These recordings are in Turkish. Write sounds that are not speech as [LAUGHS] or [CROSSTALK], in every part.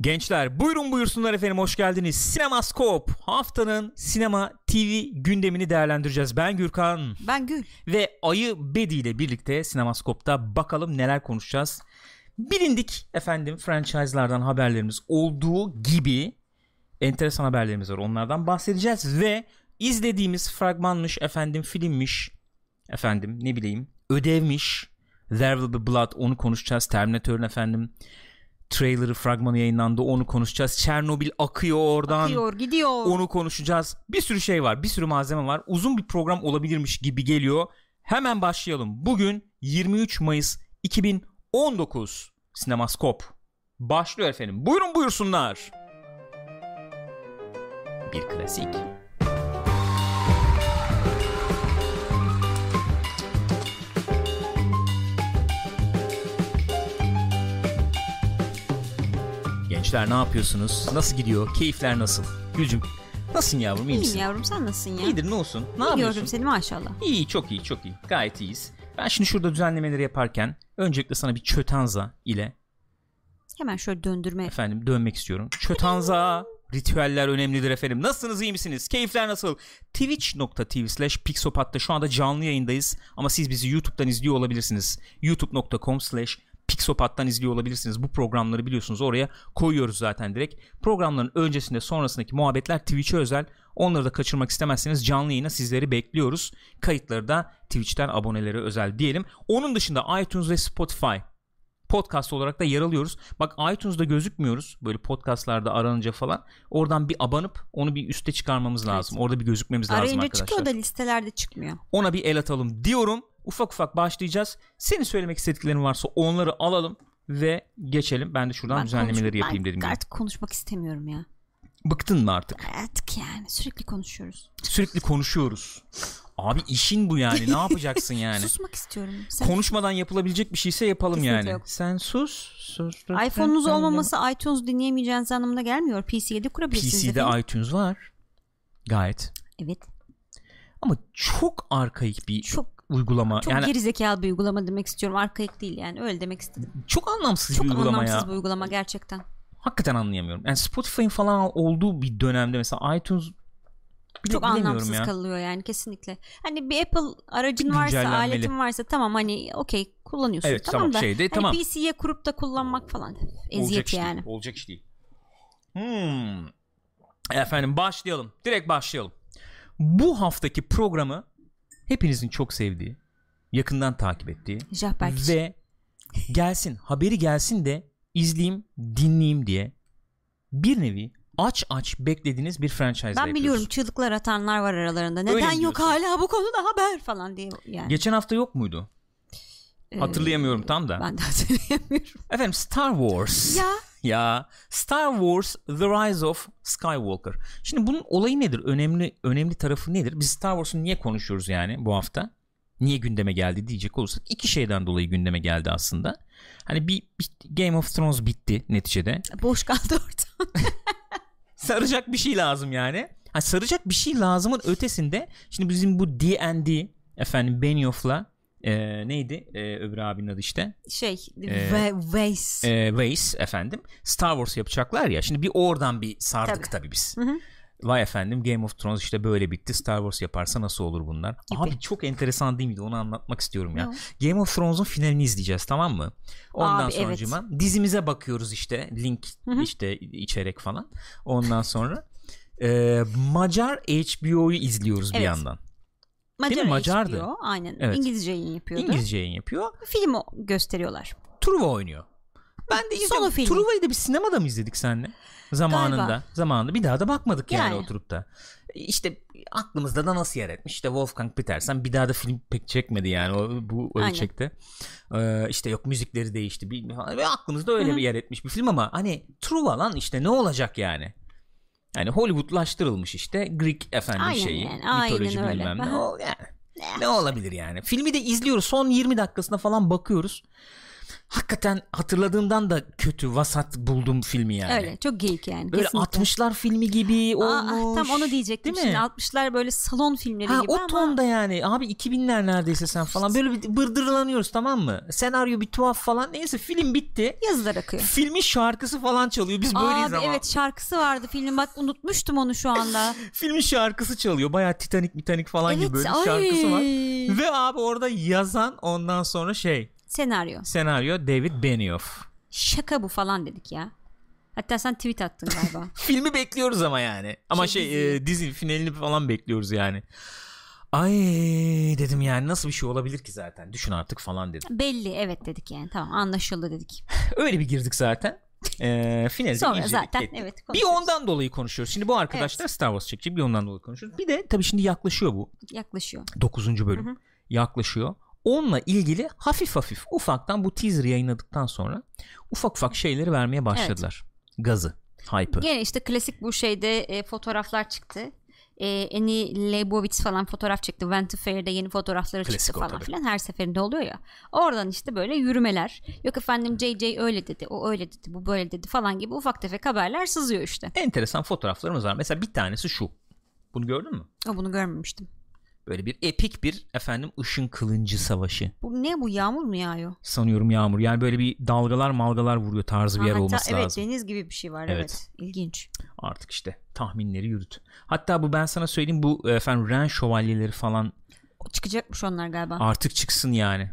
Gençler buyurun buyursunlar efendim hoş geldiniz. Sinemaskop haftanın sinema TV gündemini değerlendireceğiz. Ben Gürkan Ben Gül. ve Ayı Bedi ile birlikte Sinemaskop'ta bakalım neler konuşacağız. Bilindik efendim franchise'lardan haberlerimiz olduğu gibi enteresan haberlerimiz var. Onlardan bahsedeceğiz ve izlediğimiz fragmanmış efendim filmmiş efendim ne bileyim ödevmiş There Will Be Blood onu konuşacağız. Terminator'ın efendim trailer'ı fragmanı yayınlandı onu konuşacağız. Çernobil akıyor oradan. Akıyor gidiyor. Onu konuşacağız. Bir sürü şey var. Bir sürü malzeme var. Uzun bir program olabilirmiş gibi geliyor. Hemen başlayalım. Bugün 23 Mayıs 2019 Sinemaskop. Başlıyor efendim. Buyurun buyursunlar. Bir klasik. Gençler ne yapıyorsunuz? Nasıl gidiyor? Keyifler nasıl? Gülcüm nasılsın yavrum? iyi İyiyim misin? yavrum sen nasılsın ya? İyidir ne olsun? Ne İyi yapıyorsun? gördüm seni maşallah. İyi çok iyi çok iyi. Gayet iyiyiz. Ben şimdi şurada düzenlemeleri yaparken öncelikle sana bir çötanza ile Hemen şöyle döndürme. efendim dönmek istiyorum. Çötanza [LAUGHS] ritüeller önemlidir efendim. Nasılsınız iyi misiniz? Keyifler nasıl? Twitch.tv slash Pixopat'ta şu anda canlı yayındayız. Ama siz bizi YouTube'dan izliyor olabilirsiniz. youtube.com slash Pixopat'tan izliyor olabilirsiniz. Bu programları biliyorsunuz oraya koyuyoruz zaten direkt. Programların öncesinde sonrasındaki muhabbetler Twitch'e özel. Onları da kaçırmak istemezseniz canlı yayına sizleri bekliyoruz. Kayıtları da Twitch'ten abonelere özel diyelim. Onun dışında iTunes ve Spotify podcast olarak da yer alıyoruz. Bak iTunes'da gözükmüyoruz. Böyle podcastlarda aranınca falan. Oradan bir abanıp onu bir üste çıkarmamız lazım. Orada bir gözükmemiz lazım Arayınca arkadaşlar. çıkıyor da listelerde çıkmıyor. Ona bir el atalım diyorum. Ufak ufak başlayacağız. Senin söylemek istediklerin varsa onları alalım ve geçelim. Ben de şuradan düzenlemeleri konuş- yapayım ben dedim. gibi. Artık konuşmak istemiyorum ya. Bıktın mı artık? Artık yani sürekli konuşuyoruz. Sürekli konuşuyoruz. Abi işin bu yani. Ne [LAUGHS] yapacaksın yani? Susmak istiyorum. Sen Konuşmadan yapılabilecek bir şeyse yapalım Kesinlikle yani. yok. Sen sus. sus iPhone'unuz olmaması iTunes dinleyemeyeceğiniz anlamına gelmiyor. PC'ye de kurabilirsiniz. PC'de efendim. iTunes var. Gayet. Evet. Ama çok arkaik bir Çok uygulama. çok yani gerizekalı bir uygulama demek istiyorum. Arkaik değil yani. Öyle demek istedim. çok anlamsız Çok bir uygulama anlamsız ya. bir uygulama gerçekten. Hakikaten anlayamıyorum. Yani Spotify'ın falan olduğu bir dönemde mesela iTunes bile çok anlamsız ya. kalıyor yani kesinlikle. Hani bir Apple aracın varsa, güncellenmeli. aletin varsa tamam hani okey kullanıyorsun. Evet, tamam, tamam, da şeyde, hani tamam. PC'ye kurup da kullanmak falan eziyet Olacak yani. değil. Olacak iş değil. Hmm. Efendim başlayalım. Direkt başlayalım. Bu haftaki programı hepinizin çok sevdiği, yakından takip ettiği ve gelsin haberi gelsin de izleyeyim dinleyeyim diye bir nevi aç aç beklediğiniz bir franchise Ben biliyorum çığlıklar atanlar var aralarında. Neden yok hala bu konuda haber falan diye yani. Geçen hafta yok muydu? Ee, Hatırlayamıyorum tam da. Ben de hatırlayamıyorum. Efendim Star Wars. ya Ya Star Wars The Rise of Skywalker. Şimdi bunun olayı nedir? Önemli önemli tarafı nedir? Biz Star Wars'u niye konuşuyoruz yani bu hafta? Niye gündeme geldi diyecek olursak iki şeyden dolayı gündeme geldi aslında. Hani bir, bir Game of Thrones bitti neticede. boş kaldı orada. [LAUGHS] Saracak bir şey lazım yani. Ha, saracak bir şey lazımın ötesinde şimdi bizim bu D&D efendim Benioff'la e, neydi e, öbür abinin adı işte Şey Ee, ve Weiss. e, efendim Star Wars yapacaklar ya şimdi bir oradan bir sardık tabii, Tabii. biz. Hı hı. Vay efendim Game of Thrones işte böyle bitti Star Wars yaparsa nasıl olur bunlar? Gibi. Abi çok enteresan değil miydi onu anlatmak istiyorum ya. Ne? Game of Thrones'un finalini izleyeceğiz tamam mı? Ondan Abi, evet. sonra dizimize bakıyoruz işte link Hı hı. işte içerek falan. Ondan sonra [LAUGHS] e, Macar HBO'yu izliyoruz bir Evet. yandan. Macar mi? Macardı. HBO, aynen. Evet. İngilizce yayın yapıyordu. İngilizce yayın yapıyor. Film o- gösteriyorlar. Truva oynuyor. Ben de izliyorum. Solo film. Truva'yı da bir sinemada mı izledik seninle? Zamanında. Galiba. Zamanında. Bir daha da bakmadık yani, Yani. oturup da. İşte aklımızda da nasıl yer etmiş? İşte Wolfgang Petersen bir daha da film pek çekmedi yani o, bu ölçekte. Ee, işte yok müzikleri değişti. Bir, ve aklımızda öyle Hı hı. bir yer etmiş bir film ama hani Truva lan işte ne olacak yani? Yani Hollywoodlaştırılmış işte Greek efendim Aynen şeyi. yani, aynen mitoloji öyle. bilmem ne. Aha. O yani. [LAUGHS] Ne olabilir yani? Filmi de izliyoruz. Son 20 dakikasına falan bakıyoruz. Hakikaten hatırladığımdan da kötü vasat buldum filmi yani. Öyle çok geyik yani. Böyle kesinlikle. 60'lar filmi gibi Aa, olmuş. tam onu diyecektim Değil mi? şimdi 60'lar böyle salon filmleri Ha gibi o ama tonda yani abi 2000'ler neredeyse sen falan böyle bir bırdırlanıyoruz tamam mı? Senaryo bir tuhaf falan neyse film bitti. yazılar akıyor. Filmin şarkısı falan çalıyor biz böyleyiz Abi ama. evet şarkısı vardı filmin bak unutmuştum onu şu anda. [LAUGHS] Filmin şarkısı çalıyor baya Titanic Titanic falan evet gibi böyle ay. şarkısı var. Ve abi orada yazan ondan sonra şey Senaryo. senaryo David Benioff. Şaka bu falan dedik ya. Hatta sen tweet attın galiba. [LAUGHS] Filmi bekliyoruz ama yani. Ama Şey, şey, diziyi. e, dizi finalini falan bekliyoruz yani. Ay dedim yani nasıl bir şey olabilir ki zaten. Düşün artık falan dedim. Belli evet dedik yani tamam anlaşıldı dedik. [LAUGHS] Öyle bir girdik zaten. E, finalde Sonra zaten ettik. evet Bir ondan dolayı konuşuyoruz. Şimdi bu arkadaşlar Star Wars çekecek bir ondan dolayı konuşuyoruz. Bir de tabii şimdi yaklaşıyor bu. yaklaşıyor. 9. bölüm. Hı hı. Yaklaşıyor. Onunla ilgili hafif hafif ufaktan bu teaser yayınladıktan sonra ufak ufak şeyleri vermeye başladılar. Gazı, hype'ı. Gene işte klasik bu şeyde e, fotoğraflar çıktı. E, Annie Leibovitz falan fotoğraf çıktı. Vanity Fair'de yeni fotoğrafları Klasik çıktı falan tabii. filan. Her seferinde oluyor ya. Oradan işte böyle yürümeler. Yok efendim JJ öyle dedi. O öyle dedi. Bu böyle dedi falan gibi ufak tefek haberler sızıyor işte. Enteresan fotoğraflarımız var. Mesela bir tanesi şu. Bunu gördün mü? O bunu görmemiştim. Böyle bir epik bir efendim ışın kılıncı savaşı. Bu ne bu yağmur mu yağıyor? Sanıyorum yağmur. Yani böyle bir dalgalar malgalar vuruyor tarzı bir Ha, yer hatta olması evet lazım. deniz gibi bir şey var Evet. evet. İlginç. Artık işte tahminleri yürüt. Hatta bu ben sana söyleyeyim bu efendim Ren şövalyeleri falan Çıkacakmış onlar galiba. artık çıksın yani.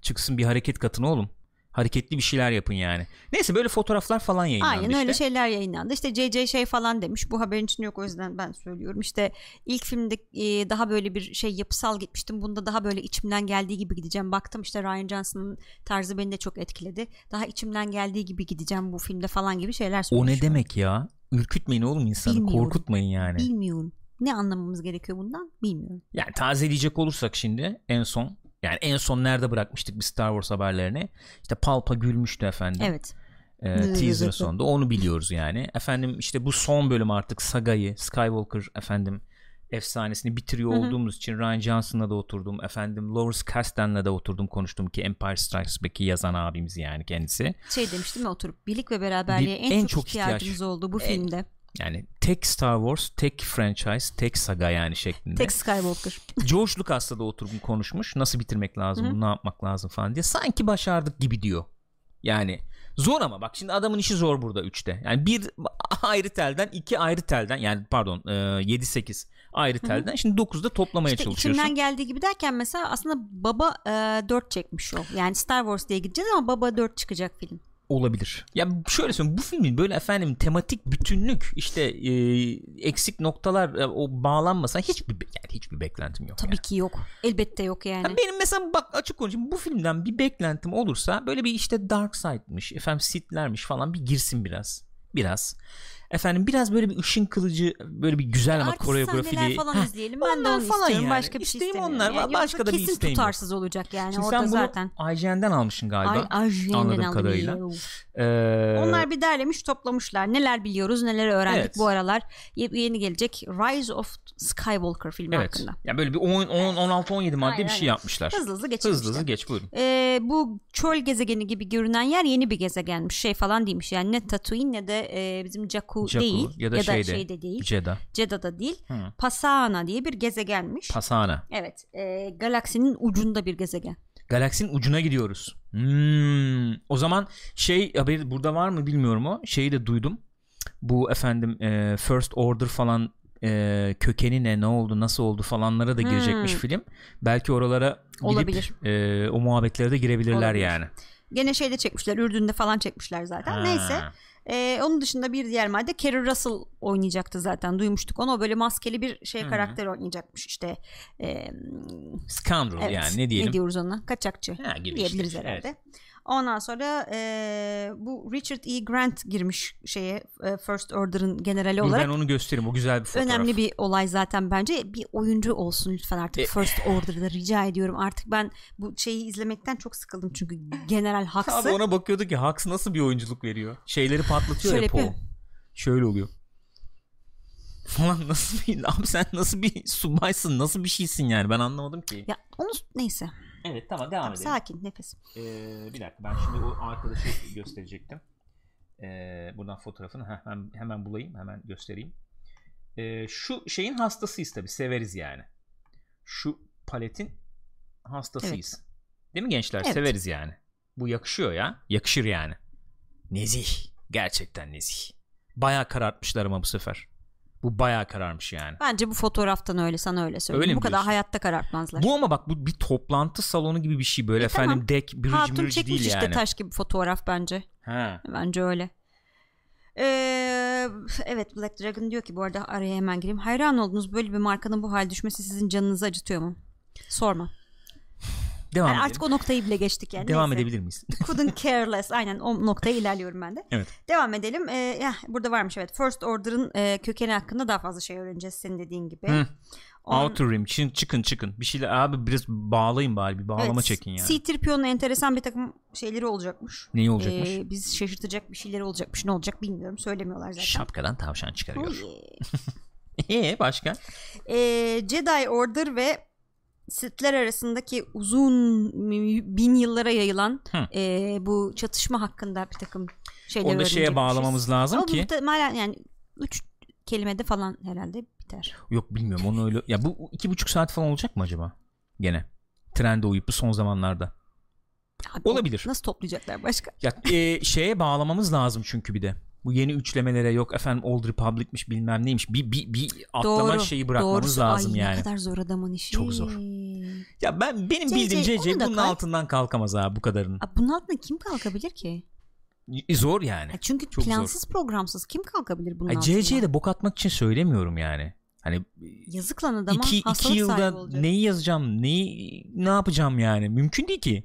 Çıksın bir hareket katın oğlum. Hareketli bir şeyler yapın yani. Neyse böyle fotoğraflar falan yayınlandı Aynen işte. öyle şeyler yayınlandı. İşte JJ şey falan demiş. Bu haberin için yok o yüzden ben söylüyorum. İşte ilk filmde e, daha böyle bir şey yapısal gitmiştim. Bunda daha böyle içimden geldiği gibi gideceğim. Baktım işte Ryan Johnson'ın tarzı beni de çok etkiledi. Daha içimden geldiği gibi gideceğim bu filmde falan gibi şeyler O söylemiş. ne demek ya? Ürkütmeyin oğlum insanı. Bilmiyorum. Korkutmayın yani. Bilmiyorum. Ne anlamamız gerekiyor bundan? Bilmiyorum. Yani tazeleyecek olursak şimdi en son yani en son nerede bırakmıştık bir Star Wars haberlerini? İşte Palpa gülmüştü efendim. Evet. Ee, teaser'ın sonunda onu biliyoruz yani. Efendim işte bu son bölüm artık sagayı Skywalker efendim efsanesini bitiriyor olduğumuz için Ryan Johnson'la da oturdum. Efendim Lawrence Kasdan'la da oturdum konuştum ki Empire Strikes Back'i yazan abimiz yani kendisi. Şey demiştim ya oturup birlik ve beraberliğe Bir- en, en çok, çok ihtiyacımız ihtiyaç. oldu bu En- filmde. Yani tek Star Wars, tek franchise, tek saga yani şeklinde. Tek Skywalker. [LAUGHS] George Lucas'la da oturup konuşmuş. Nasıl bitirmek lazım, Hı hı. bunu ne yapmak lazım falan diye. Sanki başardık gibi diyor. Yani zor ama bak şimdi adamın işi zor burada 3'te. Yani bir ayrı telden, iki ayrı telden yani pardon 7-8 ayrı telden. Şimdi 9'da toplamaya İşte çalışıyorsun. içimden geldiği gibi derken mesela aslında baba e, 4 çekmiş o. Yani Star Wars diye gideceğiz ama baba 4 çıkacak film. Olabilir. Ya şöyle söyleyeyim bu filmin böyle efendim tematik bütünlük işte e, eksik noktalar e, o bağlanmasa hiçbir yani hiçbir beklentim yok. Tabii yani. ki yok. Elbette yok yani. Ya benim mesela bak açık konuşayım bu filmden bir beklentim olursa böyle bir işte Dark Side'mış efendim Sith'lermiş falan bir girsin biraz. Biraz. Efendim biraz böyle bir ışın kılıcı böyle bir güzel ama Artist koreografili. falan izleyelim. Ben de onu falan istiyorum. yani. Başka bir şey İsteğim istemiyorum. onlar. Yani Başka da bir kesin isteğim yok. tutarsız olacak yani Şimdi orada sen bunu zaten. IGN'den almışsın galiba. Ay, ajiyenden anladığım kadarıyla. Ee, Onlar bir derlemiş toplamışlar. Neler biliyoruz neler öğrendik Evet. bu aralar. Ye- Yeni gelecek Rise of Skywalker filmi evet. hakkında. Yani böyle bir 10 10 16 17 madde Aynen, bir şey yapmışlar. Hızlı hızlı geçelim Hızlı hızlı geç buyurun. Ee, bu çöl gezegeni gibi görünen yer yeni bir gezegenmiş. Şey falan değilmiş. Yani ne Tatooine ne de e, bizim Jakku, Jakku değil. ya da şeyde, şeyde değil. Jeddah. Cedda'da değil. Hı. Pasana diye bir gezegenmiş. Pasana. evet. e, galaksinin ucunda bir gezegen. Galaksinin ucuna gidiyoruz. Hmm. O zaman şey haberi burada var mı bilmiyorum o. Şeyi de duydum. Bu efendim e, First Order falan e, kökeni ne ne oldu nasıl oldu falanlara da girecekmiş Hmm. film. Belki oralara gidip Olabilir. e, o muhabbetlere de girebilirler Olabilir. yani. Gene şeyde çekmişler. Ürdün'de falan çekmişler zaten. Ha. Neyse. Ee, onun dışında bir diğer madde Kerry Russell oynayacaktı zaten duymuştuk onu o böyle maskeli bir şey karakter oynayacakmış işte e, Scoundrel evet, yani ne diyelim. ne diyoruz ona kaçakçı Ha, diyebiliriz işte, herhalde. evet. Ondan sonra e, bu Richard E. Grant girmiş şeye e, First Order'ın generali olarak ben onu göstereyim o güzel bir fotoğraf. önemli bir olay zaten bence bir oyuncu olsun lütfen artık E- First Order'da rica ediyorum artık ben bu şeyi izlemekten çok sıkıldım çünkü General Abi Hux'ı ona bakıyordu ki Hux nasıl bir oyunculuk veriyor. Şeyleri patlatıyor Şöyle ya Poe. Şöyle oluyor. Falan [LAUGHS] nasıl bir abi sen nasıl bir subaysın nasıl bir şeysin yani ben anlamadım ki. ya onu neyse Evet tamam devam Tamam, edelim. sakin nefes. Ee, bir dakika ben şimdi o arkadaşı gösterecektim. Ee, buradan fotoğrafını hemen, hemen bulayım hemen göstereyim. Ee, şu şeyin hastasıyız tabi severiz yani. Şu paletin hastasıyız. Değil mi gençler? Evet. Severiz yani. Bu yakışıyor ya. Yakışır yani. Nezih. Gerçekten nezih. Bayağı karartmışlar ama bu sefer. Bu bayağı kararmış yani. Bence bu fotoğraftan öyle sana öyle söyleyeyim. Öyle bu kadar diyorsun? hayatta karartmazlar. Bu ama bak bu bir toplantı salonu gibi bir şey böyle E, efendim tamam. dek bridge Hatun çekmiş işte yani. taş gibi fotoğraf bence. Ha. Bence öyle. Ee, evet Black Dragon diyor ki bu arada araya hemen gireyim. Hayran oldunuz böyle bir markanın bu hal düşmesi sizin canınızı acıtıyor mu? Sorma. Devam Yani artık o noktayı bile geçtik yani. Devam Neyse. edebilir miyiz? [LAUGHS] Couldn't care less. Aynen o noktaya ilerliyorum ben de. Evet. Devam edelim. Ee, ya, burada varmış evet. First Order'ın e, kökeni hakkında daha fazla şey öğreneceğiz senin dediğin gibi. Hı. On- Outer Rim, çın, çıkın çıkın. Bir şeyler abi biraz bağlayın bari bir bağlama Evet, çekin yani. C-3PO'nun enteresan bir takım şeyleri olacakmış. Neyi olacakmış? Ee, biz şaşırtacak bir şeyleri olacakmış. Ne olacak bilmiyorum. Söylemiyorlar zaten. Şapkadan tavşan çıkarıyor. Oh. Eee [LAUGHS] başka? Ee, Jedi Order ve Sith'ler arasındaki uzun bin yıllara yayılan Hı. e, bu çatışma hakkında bir takım şeyler Onu da şeye öğrenecekmişiz. bağlamamız lazım Ama ki. muhtemelen yani üç kelimede falan herhalde biter. Yok bilmiyorum onu öyle. Ya bu iki buçuk saat falan olacak mı acaba? Gene. Trende uyup bu son zamanlarda. Abi, Olabilir. Nasıl toplayacaklar başka? Ya e, şeye bağlamamız lazım çünkü bir de. Bu yeni üçlemelere yok efendim Old Republic'miş bilmem neymiş. Bir, bir, bir atlama Doğru. şeyi bırakmamız Doğrusu. lazım Ay, yani. Ne kadar zor adamın işi. Çok zor. Ya ben benim CC, bildiğim CC bunun kay. altından kalkamaz abi bu kadarın. Abi bunun altında kim kalkabilir ki? E, Zor yani. Ha, çünkü Çok plansız programsız kim kalkabilir bunun Ay, altından? CC'ye de bok atmak için söylemiyorum yani. Hani Yazık lan adama iki, iki yılda neyi yazacağım neyi ne yapacağım yani mümkün değil ki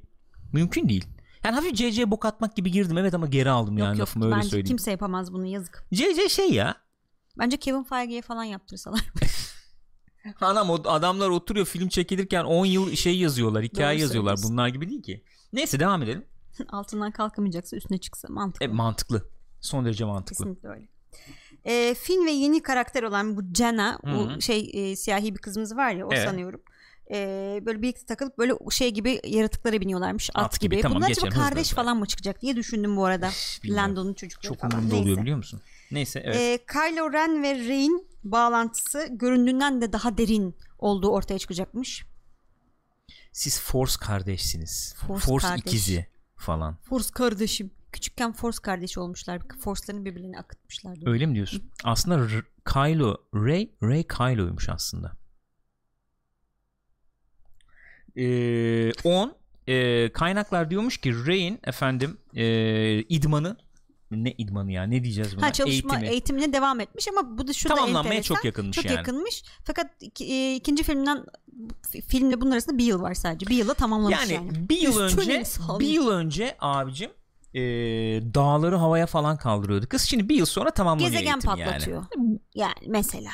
mümkün değil yani hafif CC'ye bok atmak gibi girdim evet ama geri aldım Yok yani yok lafımı öyle bence söyleyeyim kimse yapamaz bunu yazık. CC şey ya Bence Kevin Feige'ye falan yaptırsalar. [LAUGHS] anam o adamlar oturuyor film çekilirken 10 yıl şey yazıyorlar hikaye Doğru yazıyorlar bunlar gibi değil ki neyse devam edelim [LAUGHS] Altından kalkamayacaksa üstüne çıksa mantıklı. e, mantıklı son derece mantıklı Kesinlikle öyle. Ee, Finn ve yeni karakter olan bu Jenna Hı hı. o şey e, siyahi bir kızımız var ya o Evet. sanıyorum. Ee, böyle birlikte takılıp böyle şey gibi yaratıklara biniyorlarmış at, At gibi, gibi. tamam, Bunlar acaba geçelim, hızlı kardeş hızlı. falan mı çıkacak diye düşündüm bu arada. Lando'nun çocukları çok falan. umurumda Neyse. oluyor biliyor musun neyse evet Ee, Kylo Ren ve Rey'in bağlantısı göründüğünden de daha derin olduğu ortaya çıkacakmış. siz Force kardeşsiniz Force Force, kardeş. ikizi falan Force kardeşim. Küçükken Force kardeşi olmuşlar. Force'larını birbirine akıtmışlar. Öyle mi diyorsun? Aslında R- Kylo Ray Ray Kylo'ymuş aslında. Ee, 10 e, kaynaklar diyormuş ki Rey'in efendim e, idmanı ne idmanı ya ne diyeceğiz buna Ha çalışma eğitimi eğitimine devam etmiş ama bu da şu da tamamlanmaya enteresan. çok yakınmış Çok yani. yakınmış. Fakat e, ikinci filmden fi- filmle bunun arasında bir yıl var sadece. Bir yıla tamamlamış Yani, yani. bir yıl Üstün önce bir yıl önce abicim e, dağları havaya falan kaldırıyordu. Kız şimdi bir yıl sonra tamamlanıyor Gezegen patlatıyor. yani. Yani mesela.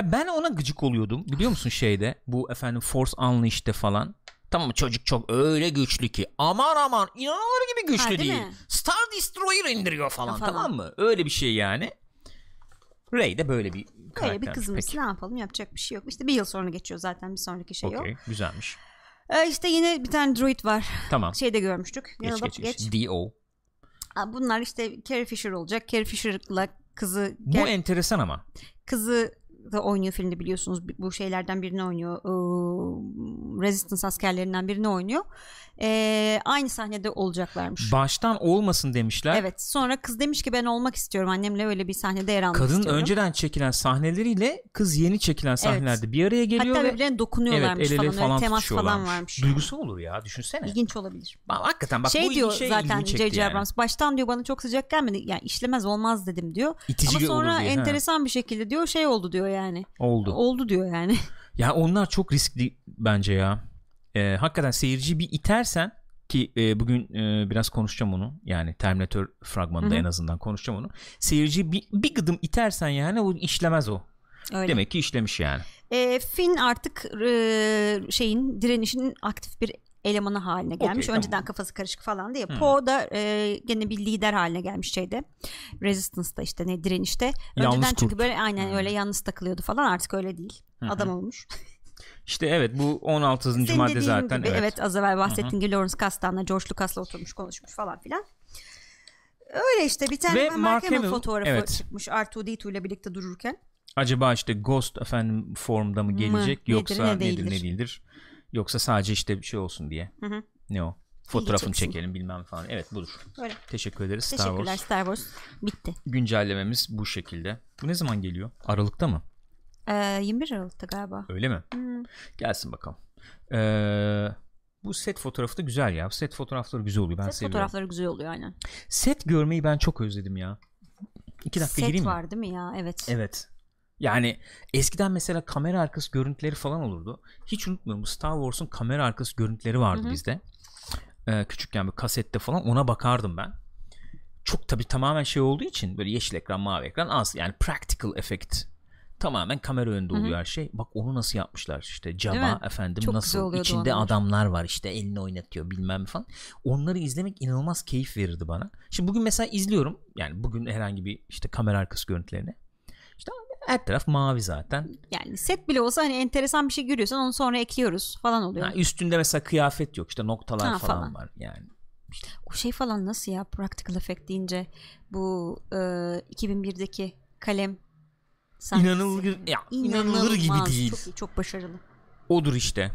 Ya ben ona gıcık oluyordum biliyor musun şeyde bu efendim Force Unleashed'de falan. Tamam çocuk çok öyle güçlü ki aman aman inanılır gibi güçlü Ha, değil değil. mi? Star Destroyer indiriyor falan, falan. tamam mı? Öyle bir şey yani. Rey de böyle bir Böyle bir kızımız Peki. ne yapalım yapacak bir şey yok. İşte bir yıl sonra geçiyor zaten bir sonraki şey yok. Okey güzelmiş. Ee, işte yine bir tane droid var. Tamam. Şeyde görmüştük. Geç Yanılıp geç geç. geç. D.O. Aa, Bunlar işte Carrie Fisher olacak. Carrie Fisher'la kızı Bu Ger- enteresan ama. kızı da oynuyor filmde biliyorsunuz bu şeylerden birini oynuyor Ee, Resistance askerlerinden birini oynuyor Ee, aynı sahnede olacaklarmış Baştan olmasın demişler. evet sonra kız demiş ki ben olmak istiyorum annemle öyle bir sahnede yer almak Kadın istiyorum önceden çekilen sahneleriyle kız yeni çekilen sahnelerde bir araya geliyor hatta ve birbirlerine evet dokunuyorlarmış el ele falan, falan, temas falan varmış Duygusal olur ya düşünsene. ilginç olabilir Bak, hakikaten bak bu şey diyor şey zaten J.J. yani. Abrams baştan diyor bana çok sıcak gelmedi yani işlemez olmaz dedim diyor İtici ama sonra olur diye. ha. enteresan bir şekilde diyor şey oldu diyor yani Oldu. oldu diyor yani [LAUGHS] Ya onlar çok riskli bence ya. Ee, hakikaten seyirciyi bir itersen ki e, bugün e, biraz konuşacağım onu. Yani Terminator fragmanında Hı hı. en azından konuşacağım onu. Seyirciyi bir, bir gıdım itersen yani o işlemez o. öyle. Demek ki işlemiş yani. E, Finn artık e, şeyin direnişin aktif bir elemanı haline gelmiş. tamam. Önceden kafası karışık falan diye. Hmm. Poe da e, gene bir lider haline gelmiş şeyde. Resistance'da işte ne direnişte. Yalnız Önceden çünkü kurt. böyle aynen Hmm. öyle yalnız takılıyordu falan artık öyle değil. Hı. Adam olmuş. [LAUGHS] İşte evet bu 16. Senin madde zaten gibi, evet. evet. az evvel bahsettiğin gibi Lawrence Kasdan'la George Lucas'la oturmuş konuşmuş falan filan. Öyle işte bir tane Ve Mark Hamill fotoğrafı evet. çıkmış R2D2 ile birlikte dururken. Acaba işte Ghost efendim formda mı gelecek nedir, yoksa ne nedir, değildir? ne değildir yoksa sadece işte bir şey olsun diye. Hı hı. Ne o? Fotoğrafını çekelim bilmem falan. Evet budur. Öyle. Teşekkür ederiz Star Teşekkürler Wars. Star Wars. Bitti. Güncellememiz bu şekilde. Bu ne zaman geliyor? Aralıkta mı? Ee, 21 Aralık'ta galiba. Öyle mi? Hı. Gelsin bakalım. Ee, bu set fotoğrafı da güzel ya. Set fotoğrafları güzel oluyor. Ben Set seviyorum. fotoğrafları güzel oluyor aynen. Set görmeyi ben çok özledim ya. İki dakika Set gireyim mi? var değil mi ya? Evet. Evet. Yani eskiden mesela kamera arkası görüntüleri falan olurdu. Hiç unutmuyorum Star Wars'un kamera arkası görüntüleri vardı Hı hı. bizde. Ee, küçükken bir kasette falan ona bakardım ben. Çok tabii tamamen şey olduğu için böyle yeşil ekran mavi ekran az yani practical effect. Tamamen kamera önünde oluyor her şey. Bak onu nasıl yapmışlar işte mi? efendim Çok nasıl içinde onlar. adamlar var işte elini oynatıyor bilmem falan. Onları izlemek inanılmaz keyif verirdi bana. Şimdi bugün mesela izliyorum yani bugün herhangi bir işte kamera arkası görüntülerini. İşte her taraf mavi zaten. Yani set bile olsa hani enteresan bir şey görüyorsan onu sonra ekliyoruz falan oluyor. Ha, üstünde mesela kıyafet yok işte noktalar Ha, falan, falan. var yani. O şey falan nasıl ya practical effect deyince bu e, 2001'deki kalem sahnesi. İnanılır ya inanılır İnanılmaz, gibi değil. Çok çok başarılı. Odur işte.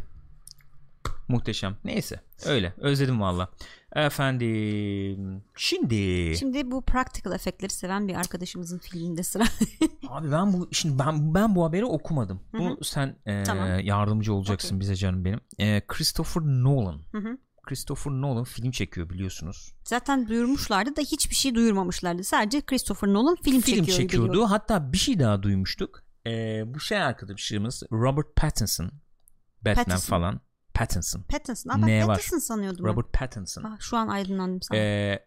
Muhteşem. Neyse öyle özledim valla. Efendim şimdi Şimdi bu practical efektleri seven bir arkadaşımızın filminde sıra. [LAUGHS] abi ben bu şimdi ben ben bu haberi okumadım. Bunu sen e, Tamam. yardımcı olacaksın Okey. bize canım benim. E, Christopher Nolan. Hı hı. Christopher Nolan film çekiyor biliyorsunuz. Zaten duyurmuşlardı da hiçbir şey duyurmamışlardı. Sadece Christopher Nolan film, film çekiyor çekiyordu. biliyorum. Hatta bir şey daha duymuştuk. Ee, bu şey arkadaşımız Robert Pattinson, Batman Pattinson. falan. Pattinson. Pattinson. Aa, ben Ne var? Pattinson sanıyordum. ben. Robert Pattinson. Ah, şu an aydınlandım sana. Ee,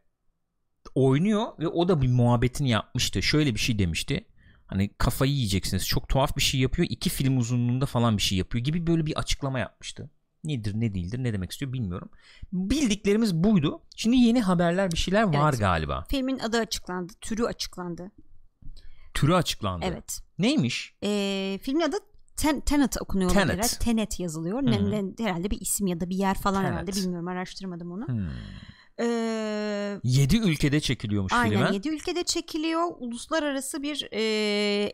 oynuyor ve o da bir muhabbetini yapmıştı. Şöyle bir şey demişti. Hani kafayı yiyeceksiniz. Çok tuhaf bir şey yapıyor. İki film uzunluğunda falan bir şey yapıyor gibi böyle bir açıklama yapmıştı. Nedir ne değildir ne demek istiyor bilmiyorum. Bildiklerimiz buydu. Şimdi yeni haberler bir şeyler var Evet. galiba. Filmin adı açıklandı. Türü açıklandı. Türü açıklandı. Evet. Neymiş? Ee, filmin adı Ten- Tenet okunuyor Tenet. olabilir. Tenet yazılıyor. Hı. Ne, ne- herhalde bir isim ya da bir yer falan Tenet. herhalde bilmiyorum araştırmadım onu. Hmm. Ee, 7 ülkede çekiliyormuş aynen film. 7 ülkede çekiliyor. Uluslararası bir e,